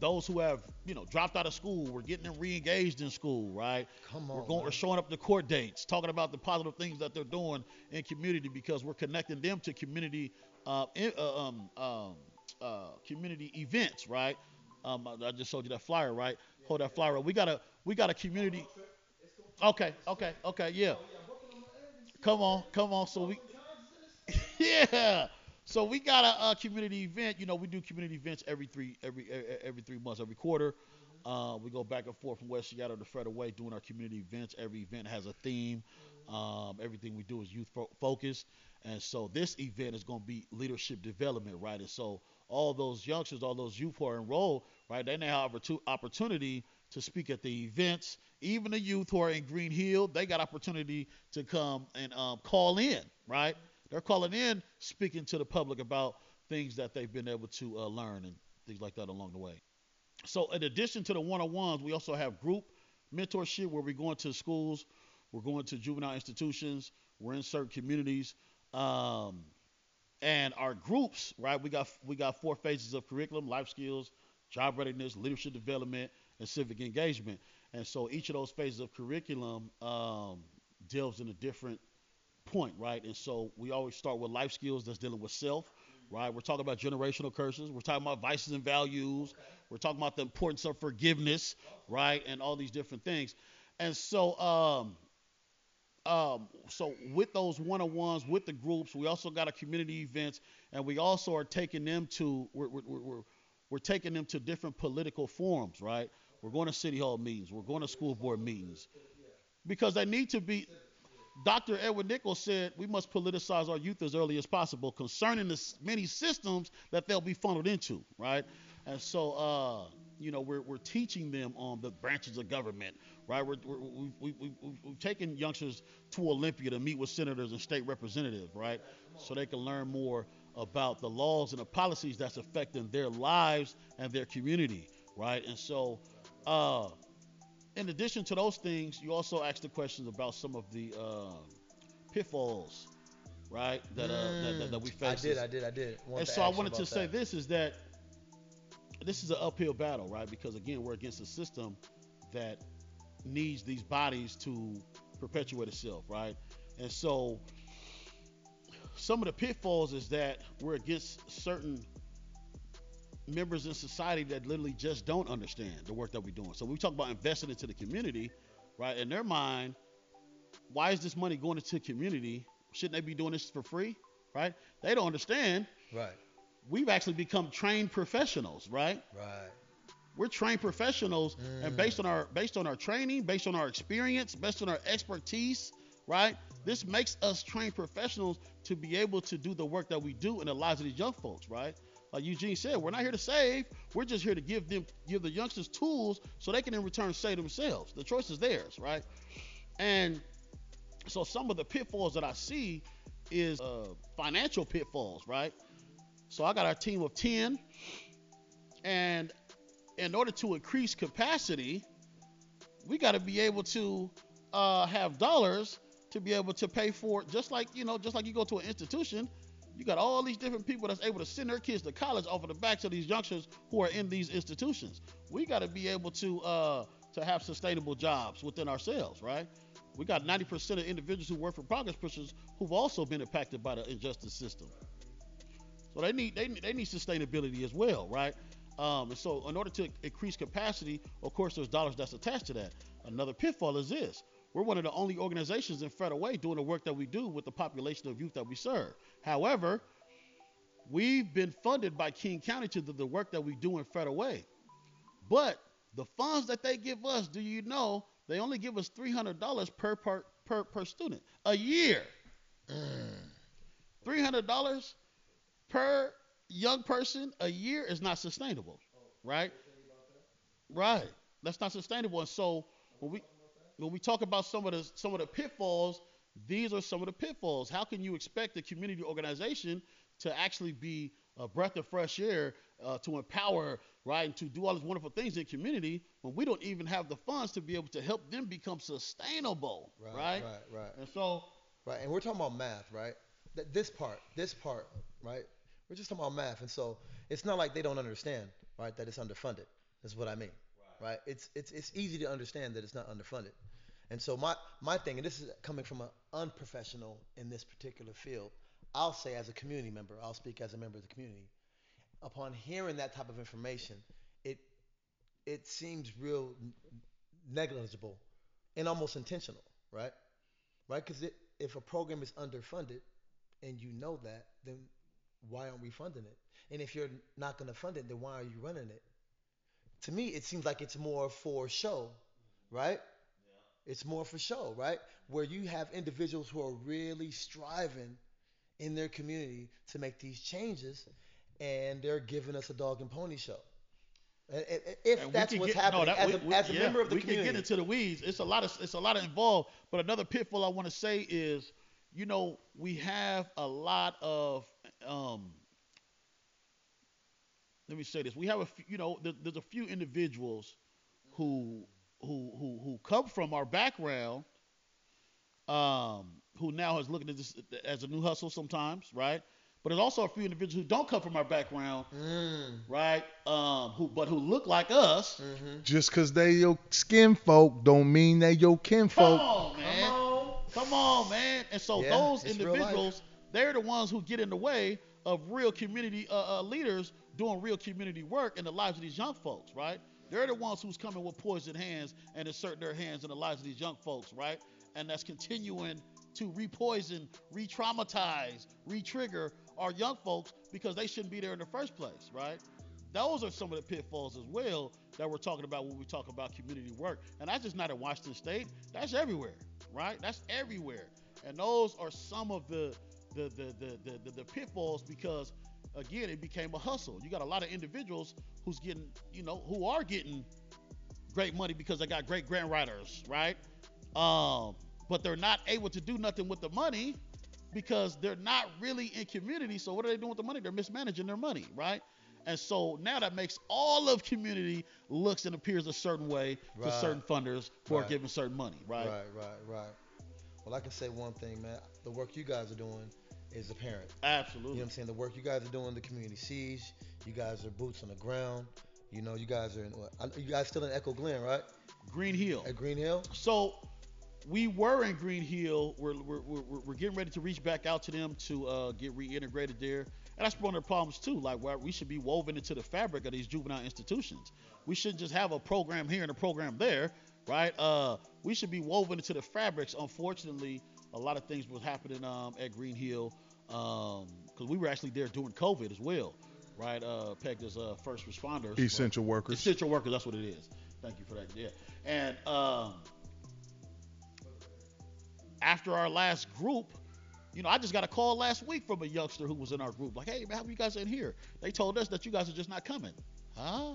those who have, you know, dropped out of school, we're getting them re-engaged in school, right? Come on. We're going, we're showing up to court dates, talking about the positive things that they're doing in community because we're connecting them to community, uh, in, uh, um, um, uh, community events, right? Um, I just showed you that flyer, right? Hold that flyer up. We got a, we got a community. Okay, okay, okay, yeah. Come on, come on. So we, yeah. So we got a, a, community event. You know, we do community events every three every every three months, every quarter. Uh, we go back and forth from West Seattle to Federal Way doing our community events. Every event has a theme. Um, everything we do is youth fo- focused. And so this event is going to be leadership development, right? And so all those youngsters, all those youth who are enrolled, right, they now have an opportunity to speak at the events. Even the youth who are in Green Hill, they got opportunity to come and um, call in, right? They're calling in, speaking to the public about things that they've been able to uh, learn and things like that along the way. So, in addition to the one-on-ones, we also have group mentorship where we're going to schools, we're going to juvenile institutions, we're in certain communities, um, and our groups, right? We got we got four phases of curriculum: life skills, job readiness, leadership development, and civic engagement. And so, each of those phases of curriculum um, delves in a different point, right? And so we always start with life skills that's dealing with self, right? We're talking about generational curses. We're talking about vices and values. We're talking about the importance of forgiveness, right? And all these different things. And so, um, um, so with those one-on-ones, with the groups, we also got a community events, and we also are taking them to we're, we're, we're, we're taking them to different political forums, right? We're going to city hall meetings, we're going to school board meetings, because they need to be Dr. Edward Nichols said we must politicize our youth as early as possible concerning the many systems that they'll be funneled into, right? And so, uh, you know, we're, we're teaching them on the branches of government, right? We're, we're, we, we, we, we've taken youngsters to Olympia to meet with senators and state representatives, right? So they can learn more about the laws and the policies that's affecting their lives and their community, right? And so, uh, in addition to those things, you also asked the questions about some of the uh, pitfalls, right? That, uh, that, that, that, we face. I did, I did, I did. and so I wanted to say this is that this is an uphill battle, right? Because again, we're against a system that needs these bodies to perpetuate itself, right? And so some of the pitfalls is that we're against certain members in society that literally just don't understand the work that we're doing. So we talk about investing into the community, right? In their mind, why is this money going into the community? Shouldn't they be doing this for free, right? They don't understand. Right. We've actually become trained professionals, right? Right. We're trained professionals, mm. and based on our based on our training, based on our experience, based on our expertise, right? This makes us trained professionals to be able to do the work that we do in the lives of these young folks, right? Like Eugene said, we're not here to save. We're just here to give them, give the youngsters tools so they can in return save themselves. The choice is theirs, right? And so some of the pitfalls that I see is uh, financial pitfalls, right? So I got our team of 10, and in order to increase capacity, we got to be able to uh, have dollars to be able to pay for it. Just like you know, just like you go to an institution, you got all these different people that's able to send their kids to college off of the backs of these youngsters who are in these institutions. We got to be able to uh, to have sustainable jobs within ourselves, right? We got 90% of individuals who work for progress pushers who've also been impacted by the injustice system. So they need they, they need sustainability as well, right? Um, and so in order to increase capacity, of course, there's dollars that's attached to that. Another pitfall is this: we're one of the only organizations in Federal Way doing the work that we do with the population of youth that we serve. However, we've been funded by King County to do the work that we do in Federal Way. But the funds that they give us, do you know, they only give us $300 per, per, per, per student a year. Mm. $300 per young person a year is not sustainable, right? Right. That's not sustainable. And so when we when we talk about some of the some of the pitfalls, these are some of the pitfalls. How can you expect a community organization to actually be a breath of fresh air uh, to empower, right, and to do all these wonderful things in community when we don't even have the funds to be able to help them become sustainable, right? Right, right, right. And so, Right, and we're talking about math, right? Th- This part, this part, right? We're just talking about math, and so it's not like they don't understand, right? That it's underfunded. That's what I mean, right? It's it's it's easy to understand that it's not underfunded, and so my my thing, and this is coming from an unprofessional in this particular field. I'll say as a community member, I'll speak as a member of the community. Upon hearing that type of information, it it seems real negligible and almost intentional, right? right? Because if a program is underfunded and you know that, then why aren't we funding it? And if you're not going to fund it, then why are you running it? To me, it seems like it's more for show, right? It's more for show, right? Where you have individuals who are really striving in their community to make these changes, and they're giving us a dog and pony show. If And that's what's get- no, happening that- as, we- a, we- as a yeah, member of the we community. can get into the weeds. It's a lot of it's a lot of involved. But another pitfall I want to say is, you know, we have a lot of um. Let me say this: we have a few, you know, there, there's a few individuals who who who who come from our background, um, who now is looking at this as a new hustle sometimes, right? But there's also a few individuals who don't come from our background, Mm, right? Um, who but who look like us. mhm. Just cause they your skin folk don't mean they your kin Come on, man. Come on, man. And so Yeah, those it's real life. individuals, they're the ones who get in the way of real community uh, uh, leaders doing real community work in the lives of these young folks, right? They're the ones who's coming with poisoned hands and inserting their hands in the lives of these young folks, right? And that's continuing to repoison, re-traumatize, re-trigger our young folks because they shouldn't be there in the first place, right? Those are some of the pitfalls as well that we're talking about when we talk about community work. And that's just not in Washington State. That's everywhere, right? That's everywhere. And those are some of the the the the the, the, the pitfalls because again it became a hustle. You got a lot of individuals who's getting, you know, who are getting great money because they got great grant writers, right? Um, but they're not able to do nothing with the money because they're not really in community. So what are they doing with the money? They're mismanaging their money, right? And so now that makes all of community looks and appears a certain way to certain funders who are Right. giving certain money, right? Right, right, right. Well, I can say one thing, man. The work you guys are doing is apparent. Absolutely. You know what I'm saying? The work you guys are doing, the community siege. You guys are boots on the ground. You know, you guys are in. What, you guys still in Echo Glen, right? Green Hill. At Green Hill. So we were in Green Hill. We're, we're, we're, we're getting ready to reach back out to them to uh, get reintegrated there. And that's one of the problems too. Like where we should be woven into the fabric of these juvenile institutions. We shouldn't just have a program here and a program there, right? Uh, we should be woven into the fabrics. Unfortunately, a lot of things was happening um, at Green Hill because we were actually there during COVID as well, right? Uh, pegged as uh, first responders. Essential workers. Essential workers, that's what it is. Thank you for that. Yeah. And um, after our last group, you know, I just got a call last week from a youngster who was in our group, like, "Hey, man, how you guys in here?" They told us that you guys are just not coming. Huh?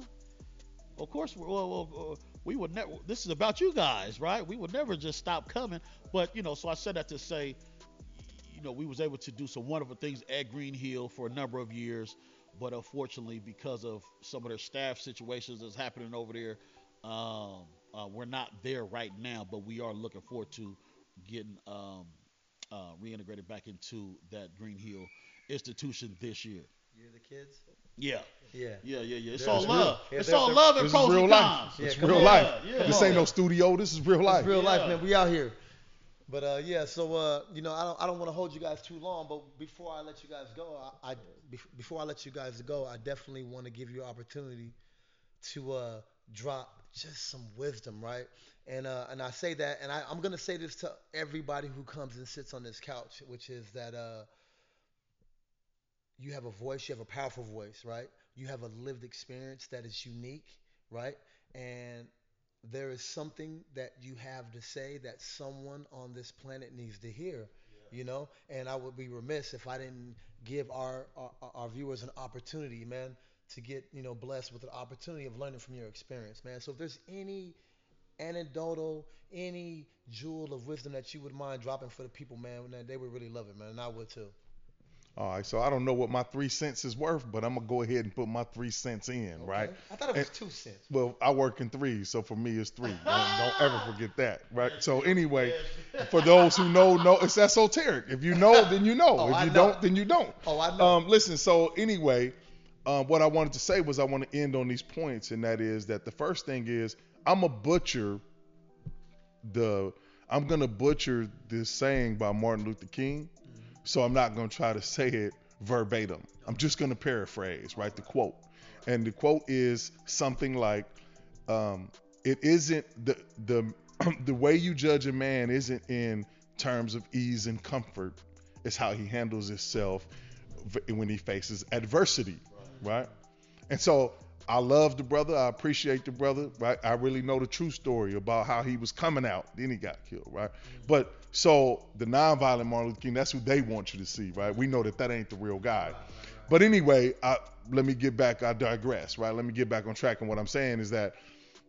Of course, we're, well, well, well, we would never. This is about you guys, right? We would never just stop coming. But you know, so I said that to say, you know, we was able to do some wonderful things at Green Hill for a number of years, but unfortunately, because of some of their staff situations that's happening over there, um, uh, we're not there right now. But we are looking forward to getting um, uh, reintegrated back into that Green Hill institution this year. You're the kids. Yeah, Yeah. yeah, yeah, yeah. It's Yeah, all it's love. Yeah, it's they're- all they're- love and This is pros real and life. cons. It's Yeah, come real on. life. Yeah, This yeah. ain't no studio. This is real life. It's real life, Yeah. man. We out here. But uh, yeah, so uh, you know, I don't, I don't want to hold you guys too long. But before I let you guys go, I, I bef- before I let you guys go, I definitely want to give you an opportunity to uh, drop just some wisdom, right? And uh, and I say that, and I, I'm gonna say this to everybody who comes and sits on this couch, which is that uh, you have a voice, you have a powerful voice, right? You have a lived experience that is unique, right? And there is something that you have to say that someone on this planet needs to hear, you know. And I would be remiss if I didn't give our, our our viewers an opportunity, man, to get you know blessed with the opportunity of learning from your experience, man. So if there's any anecdotal, any jewel of wisdom that you would mind dropping for the people, man, man, they would really love it, man, and I would too. All right, so I don't know what my three cents is worth, but I'm gonna go ahead and put my three cents in, right? I thought it was And- two cents. Well, I work in threes, so for me it's three. Don't, don't ever forget that, right? So anyway, for those who know, know it's esoteric. If you know, then you know. Oh, if you know. don't, then you don't. Oh, I know. Um, listen. So anyway, um, what I wanted to say was I want to end on these points, and that is that the first thing is I'm a butcher. The I'm gonna butcher this saying by Martin Luther King, so I'm not gonna try to say it verbatim. I'm just gonna paraphrase, right? The quote, and the quote is something like, um, "It isn't the the the way you judge a man isn't in terms of ease and comfort. It's how he handles himself when he faces adversity, right? And so I love the brother. I appreciate the brother, right? I really know the true story about how he was coming out. Then he got killed, right? But so the nonviolent Martin Luther King, that's who they want you to see, right? We know that that ain't the real guy. But anyway, I, let me get back. I digress, right? Let me get back on track. And what I'm saying is that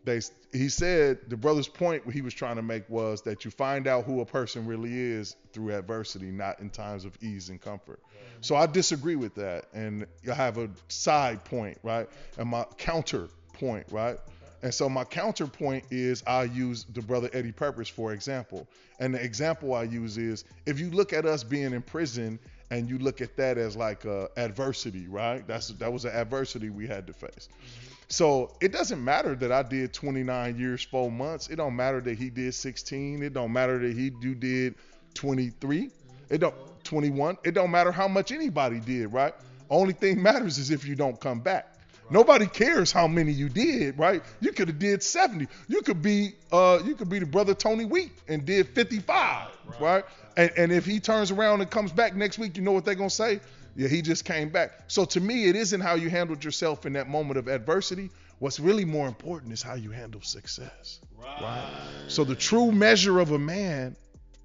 they, he said the brother's point he was trying to make was that you find out who a person really is through adversity, not in times of ease and comfort. So I disagree with that, and I have a side point, right, and my counter point, right. And so my counterpoint is I use the brother Eddie Peppers for example, and the example I use is if you look at us being in prison and you look at that as like uh, adversity, right? That's that was an adversity we had to face. So it doesn't matter that I did 29 years, four months. It don't matter that he did 16. It don't matter that he you did 23. It don't 21. It don't matter how much anybody did, right? Only thing matters is if you don't come back. Nobody cares how many you did, right? You could have did 70. You could be uh you could be the brother Tony Wheat and did 55, right? And and if he turns around and comes back next week, you know what they're gonna say? Yeah, he just came back. So to me, it isn't how you handled yourself in that moment of adversity. What's really more important is how you handle success. Right. So the true measure of a man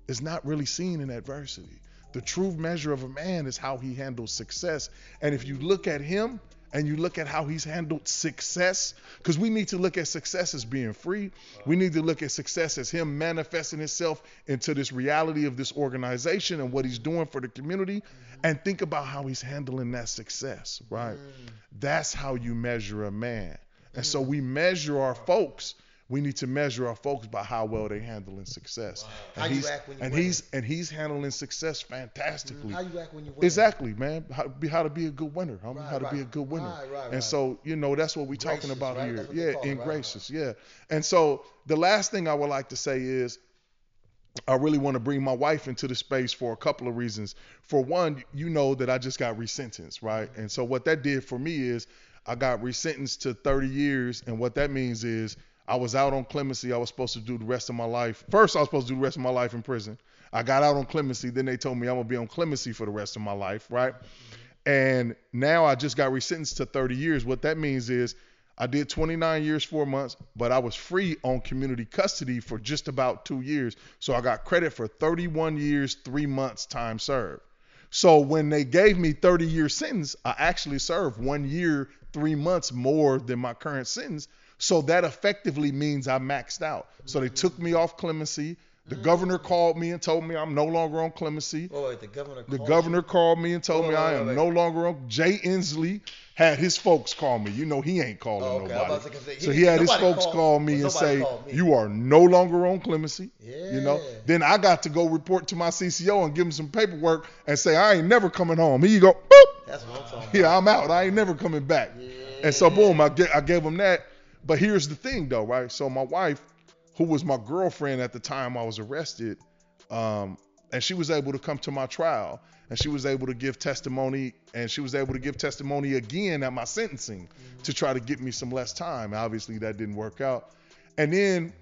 is not really seen in adversity. The true measure of a man is how he handles success. And if you look at him and you look at how he's handled success, because we need to look at success as being free. We need to look at success as him manifesting himself into this reality of this organization and what he's doing for the community. And think about how he's handling that success, right? Mm. That's how you measure a man. And so we measure our folks. We need to measure our folks by how well they're handling success. And How you he's act when you and win. he's and he's handling success fantastically. Mm-hmm. How you act when you win? Exactly, man. How, be, how to be a good winner. Right, how to be a good winner. Right, right, and so, you know, that's what we're talking about here. That's what they Yeah, in gracious. Yeah. And so the last thing I would like to say is I really want to bring my wife into the space for a couple of reasons. For one, you know that I just got resentenced, right? Mm-hmm. And so what that did for me is I got resentenced to 30 years, and what that means is I was out on clemency. I was supposed to do the rest of my life. First, I was supposed to do the rest of my life in prison. I got out on clemency. Then they told me I'm gonna be on clemency for the rest of my life, right? And now I just got resentenced to 30 years. What that means is I did 29 years, four months, but I was free on community custody for just about two years. So I got credit for 31 years, three months time served. So when they gave me 30 year sentence, I actually served one year, three months more than my current sentence. So that effectively means I maxed out. So they took me off clemency. The mm-hmm. governor called me and told me I'm no longer on clemency. Oh, wait, the governor. The called governor called me and told Wait, me I am wait. no longer on. Jay Inslee had his folks call me. You know he ain't calling Oh, okay. About nobody. say, so he- he had his folks called- call me and say, me. "You are no longer on clemency." Yeah. You know. Then I got to go report to my CCO and give him some paperwork and say I ain't never coming home. Here you go. Boop. That's what I'm talking about. Yeah, I'm out. I ain't never coming back. Yeah. And so boom, I, get, I gave him that. But here's the thing though, right? So my wife, who was my girlfriend at the time I was arrested, um, and she was able to come to my trial and she was able to give testimony and she was able to give testimony again at my sentencing mm-hmm. to try to get me some less time obviously that didn't work out and then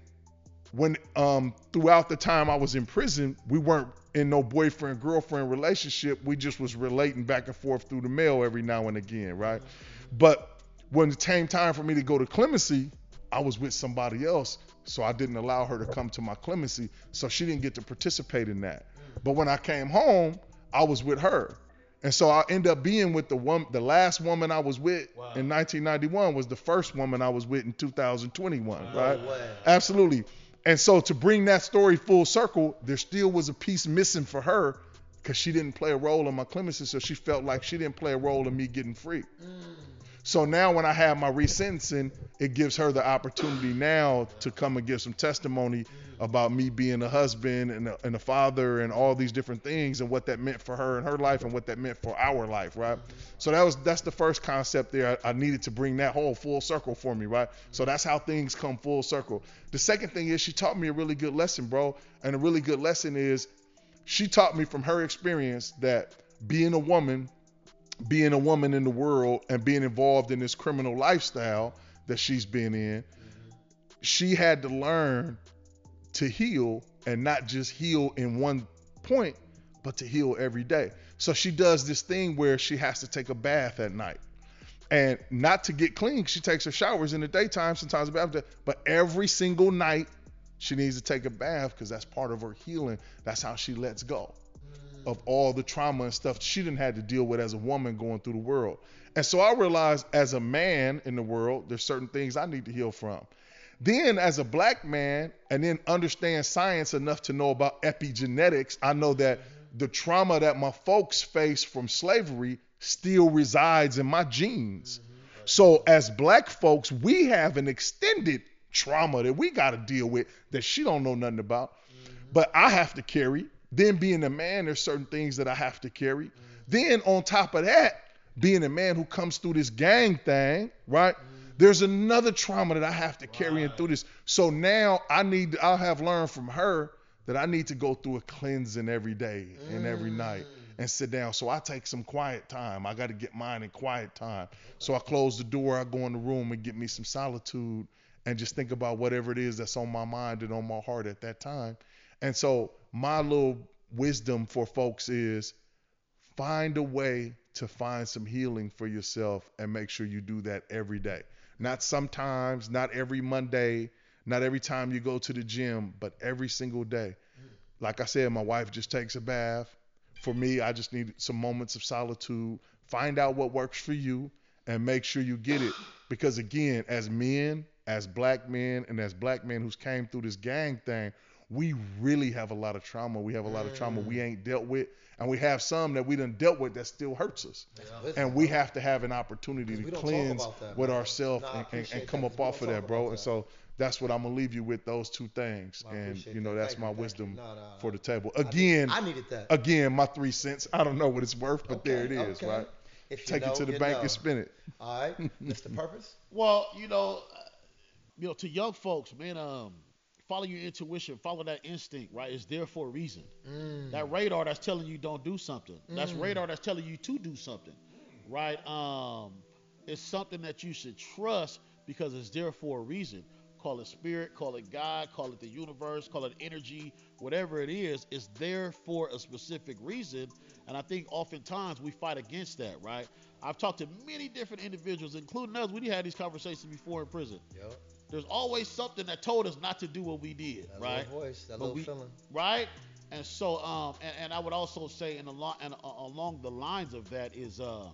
when um throughout the time I was in prison we weren't in no boyfriend girlfriend relationship we just was relating back and forth through the mail every now and again right mm-hmm. but when it came time for me to go to clemency I was with somebody else so I didn't allow her to come to my clemency so she didn't get to participate in that but when I came home, I was with her. And so I end up being with the one, the last woman I was with wow. in 1991 was the first woman I was with in 2021, wow. right? Wow. Absolutely. And so to bring that story full circle, there still was a piece missing for her because she didn't play a role in my clemency, so she felt like she didn't play a role in me getting free. Mm. So now when I have my resentencing, it gives her the opportunity now to come and give some testimony about me being a husband and a, and a father and all these different things and what that meant for her and her life and what that meant for our life, right? So that was that's the first concept there. I, I needed to bring that whole full circle for me, right? So that's how things come full circle. The second thing is she taught me a really good lesson, bro. And a really good lesson is she taught me from her experience that being a woman being a woman in the world and being involved in this criminal lifestyle that she's been in, she had to learn to heal and not just heal in one point, but to heal every day. So she does this thing where she has to take a bath at night. And not to get clean, she takes her showers in the daytime, sometimes but every single night she needs to take a bath because that's part of her healing. That's how she lets go of all the trauma and stuff she didn't had to deal with as a woman going through the world. And so I realized as a man in the world, there's certain things I need to heal from. Then as a black man, and then understand science enough to know about epigenetics, I know that mm-hmm. the trauma that my folks faced from slavery still resides in my genes. Mm-hmm. So as black folks, we have an extended trauma that we got to deal with that she don't know nothing about. Mm-hmm. But I have to carry then being a man, there's certain things that I have to carry. Mm-hmm. Then on top of that, being a man who comes through this gang thing, right? Mm-hmm. There's another trauma that I have to carry right. in through this. So now I need I have learned from her that I need to go through a cleansing every day mm. and every night mm. and sit down. So I take some quiet time. I got to get mine in quiet time. So I close the door, I go in the room and get me some solitude and just think about whatever it is that's on my mind and on my heart at that time. And so my little wisdom for folks is find a way to find some healing for yourself and make sure you do that every day. Not sometimes, not every Monday, not every time you go to the gym, but every single day. Like I said, my wife just takes a bath. For me, I just need some moments of solitude. Find out what works for you and make sure you get it. Because again, as men, as black men, and as black men who's came through this gang thing, we really have a lot of trauma. We have a lot of trauma we ain't dealt with, and we have some that we done dealt with that still hurts us. Yeah. And we have to have an opportunity to cleanse that, with ourselves no, and, and, and, come up off of that, bro. And so that's what I'm gonna leave you with those two things, and you know that's my wisdom no, no, for the table. Again, I, needed that. Again, my three cents. I don't know what it's worth, but okay, there it is, okay. right? Take know, it to the bank know. and spin it. All right, Mr. Purpose. Well, you know, you know, to young folks, man, um follow your intuition, follow that instinct, right? It's there for a reason. Mm. That radar that's telling you don't do something. Mm. That's radar that's telling you to do something, right? Um, it's something that you should trust because it's there for a reason. Call it spirit, call it God, call it the universe, call it energy, whatever it is, it's there for a specific reason. And I think oftentimes we fight against that, right? I've talked to many different individuals, including us. We had these conversations before in prison. Yep there's always something that told us not to do what we did, Right? that right? voice, that but little we, feeling. Right? And so, um, and, and I would also say, in a along and uh, along the lines of that is, uh,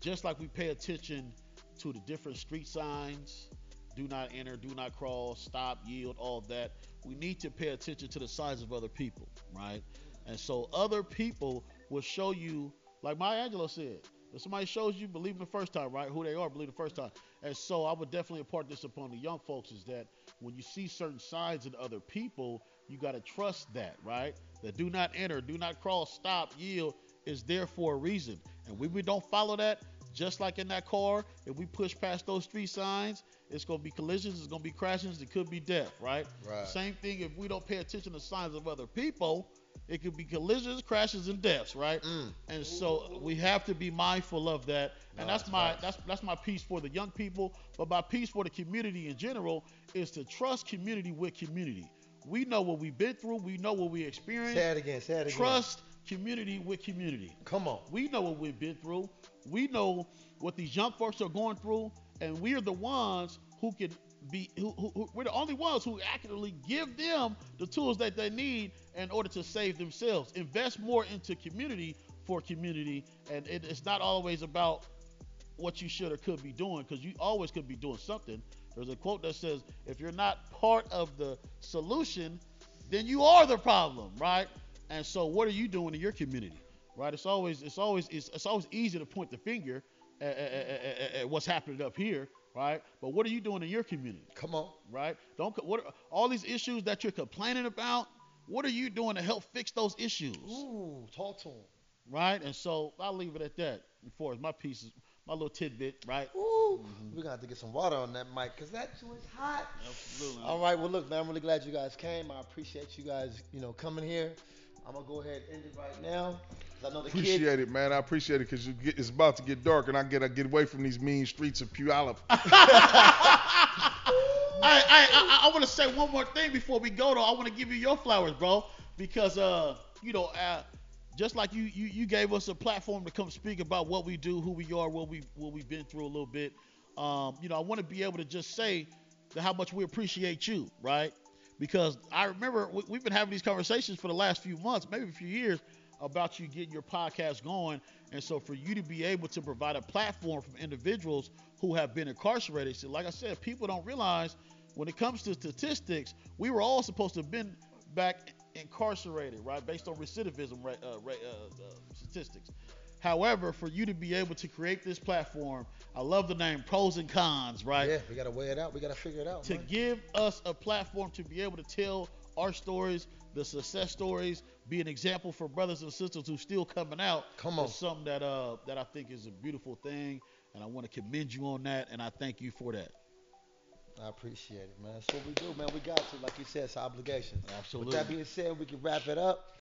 just like we pay attention to the different street signs, do not enter, do not cross, stop, yield, all that. We need to pay attention to the signs of other people, right? And so other people will show you, like Maya Angelou said, if somebody shows you, believe them the first time, right? Who they are, believe the first time. And so I would definitely impart this upon the young folks is that when you see certain signs in other people, you got to trust that, right? That do not enter, do not cross, stop, yield is there for a reason. And when we don't follow that, just like in that car, if we push past those street signs, it's gonna be collisions, it's gonna be crashes, it could be death, right? Right. Same thing if we don't pay attention to signs of other people, it could be collisions, crashes, and deaths, right? Mm. And so we have to be mindful of that. And No, that's that's my that's that's my piece for the young people, but my piece for the community in general is to trust community with community. We know what we've been through, we know what we experienced. Say it again. Say it again. Trust community with community. Come on. We know what we've been through. We know what these young folks are going through, and we are the ones who can be. Who, who, who, we're the only ones who accurately give them the tools that they need in order to save themselves. Invest more into community for community, and it, it's not always about what you should or could be doing because you always could be doing something. There's a quote that says, "If you're not part of the solution, then you are the problem," right? And so, what are you doing in your community, right? It's always, it's always, it's, it's always easy to point the finger at, at, at- at what's happening up here, right? But what are you doing in your community, Come on. right? Don't what all these issues that you're complaining about. What are you doing to help fix those issues? Ooh, talk to him. right? And so I'll leave it at that. For my pieces, my little tidbit, right? Ooh, we're gonna have to get some water on that mic because that joint's hot. Absolutely. All right, well look, man, I'm really glad you guys came. I appreciate you guys, you know, coming here. I'm gonna go ahead and end it right now. 'cause I know the kids. Appreciate it, man. I appreciate it because it's about to get dark, and I gotta get away from these mean streets of Puyallup. I, I, I, I want to say one more thing before we go though. I want to give you your flowers, bro, because uh, you know, uh, just like you, you, you gave us a platform to come speak about what we do, who we are, what we, what we've been through a little bit. Um, you know, I want to be able to just say that how much we appreciate you, right? Because I remember we, we've been having these conversations for the last few months, maybe a few years, about you getting your podcast going. And so for you to be able to provide a platform from individuals who have been incarcerated, so like I said, people don't realize when it comes to statistics, we were all supposed to have been back incarcerated, right, based on recidivism uh, uh, uh, statistics. However, for you to be able to create this platform, I love the name Pros and Cons, right? Yeah, we gotta weigh it out. We gotta figure it out. to man. give us a platform to be able to tell our stories, the success stories, be an example for brothers and sisters who still coming out. Come on. is something that uh that I think is a beautiful thing, and I want to commend you on that, and I thank you for that. I appreciate it, man. That's what we do, man. We got to, like you said, it's obligations. Absolutely. With that being said, we can wrap it up.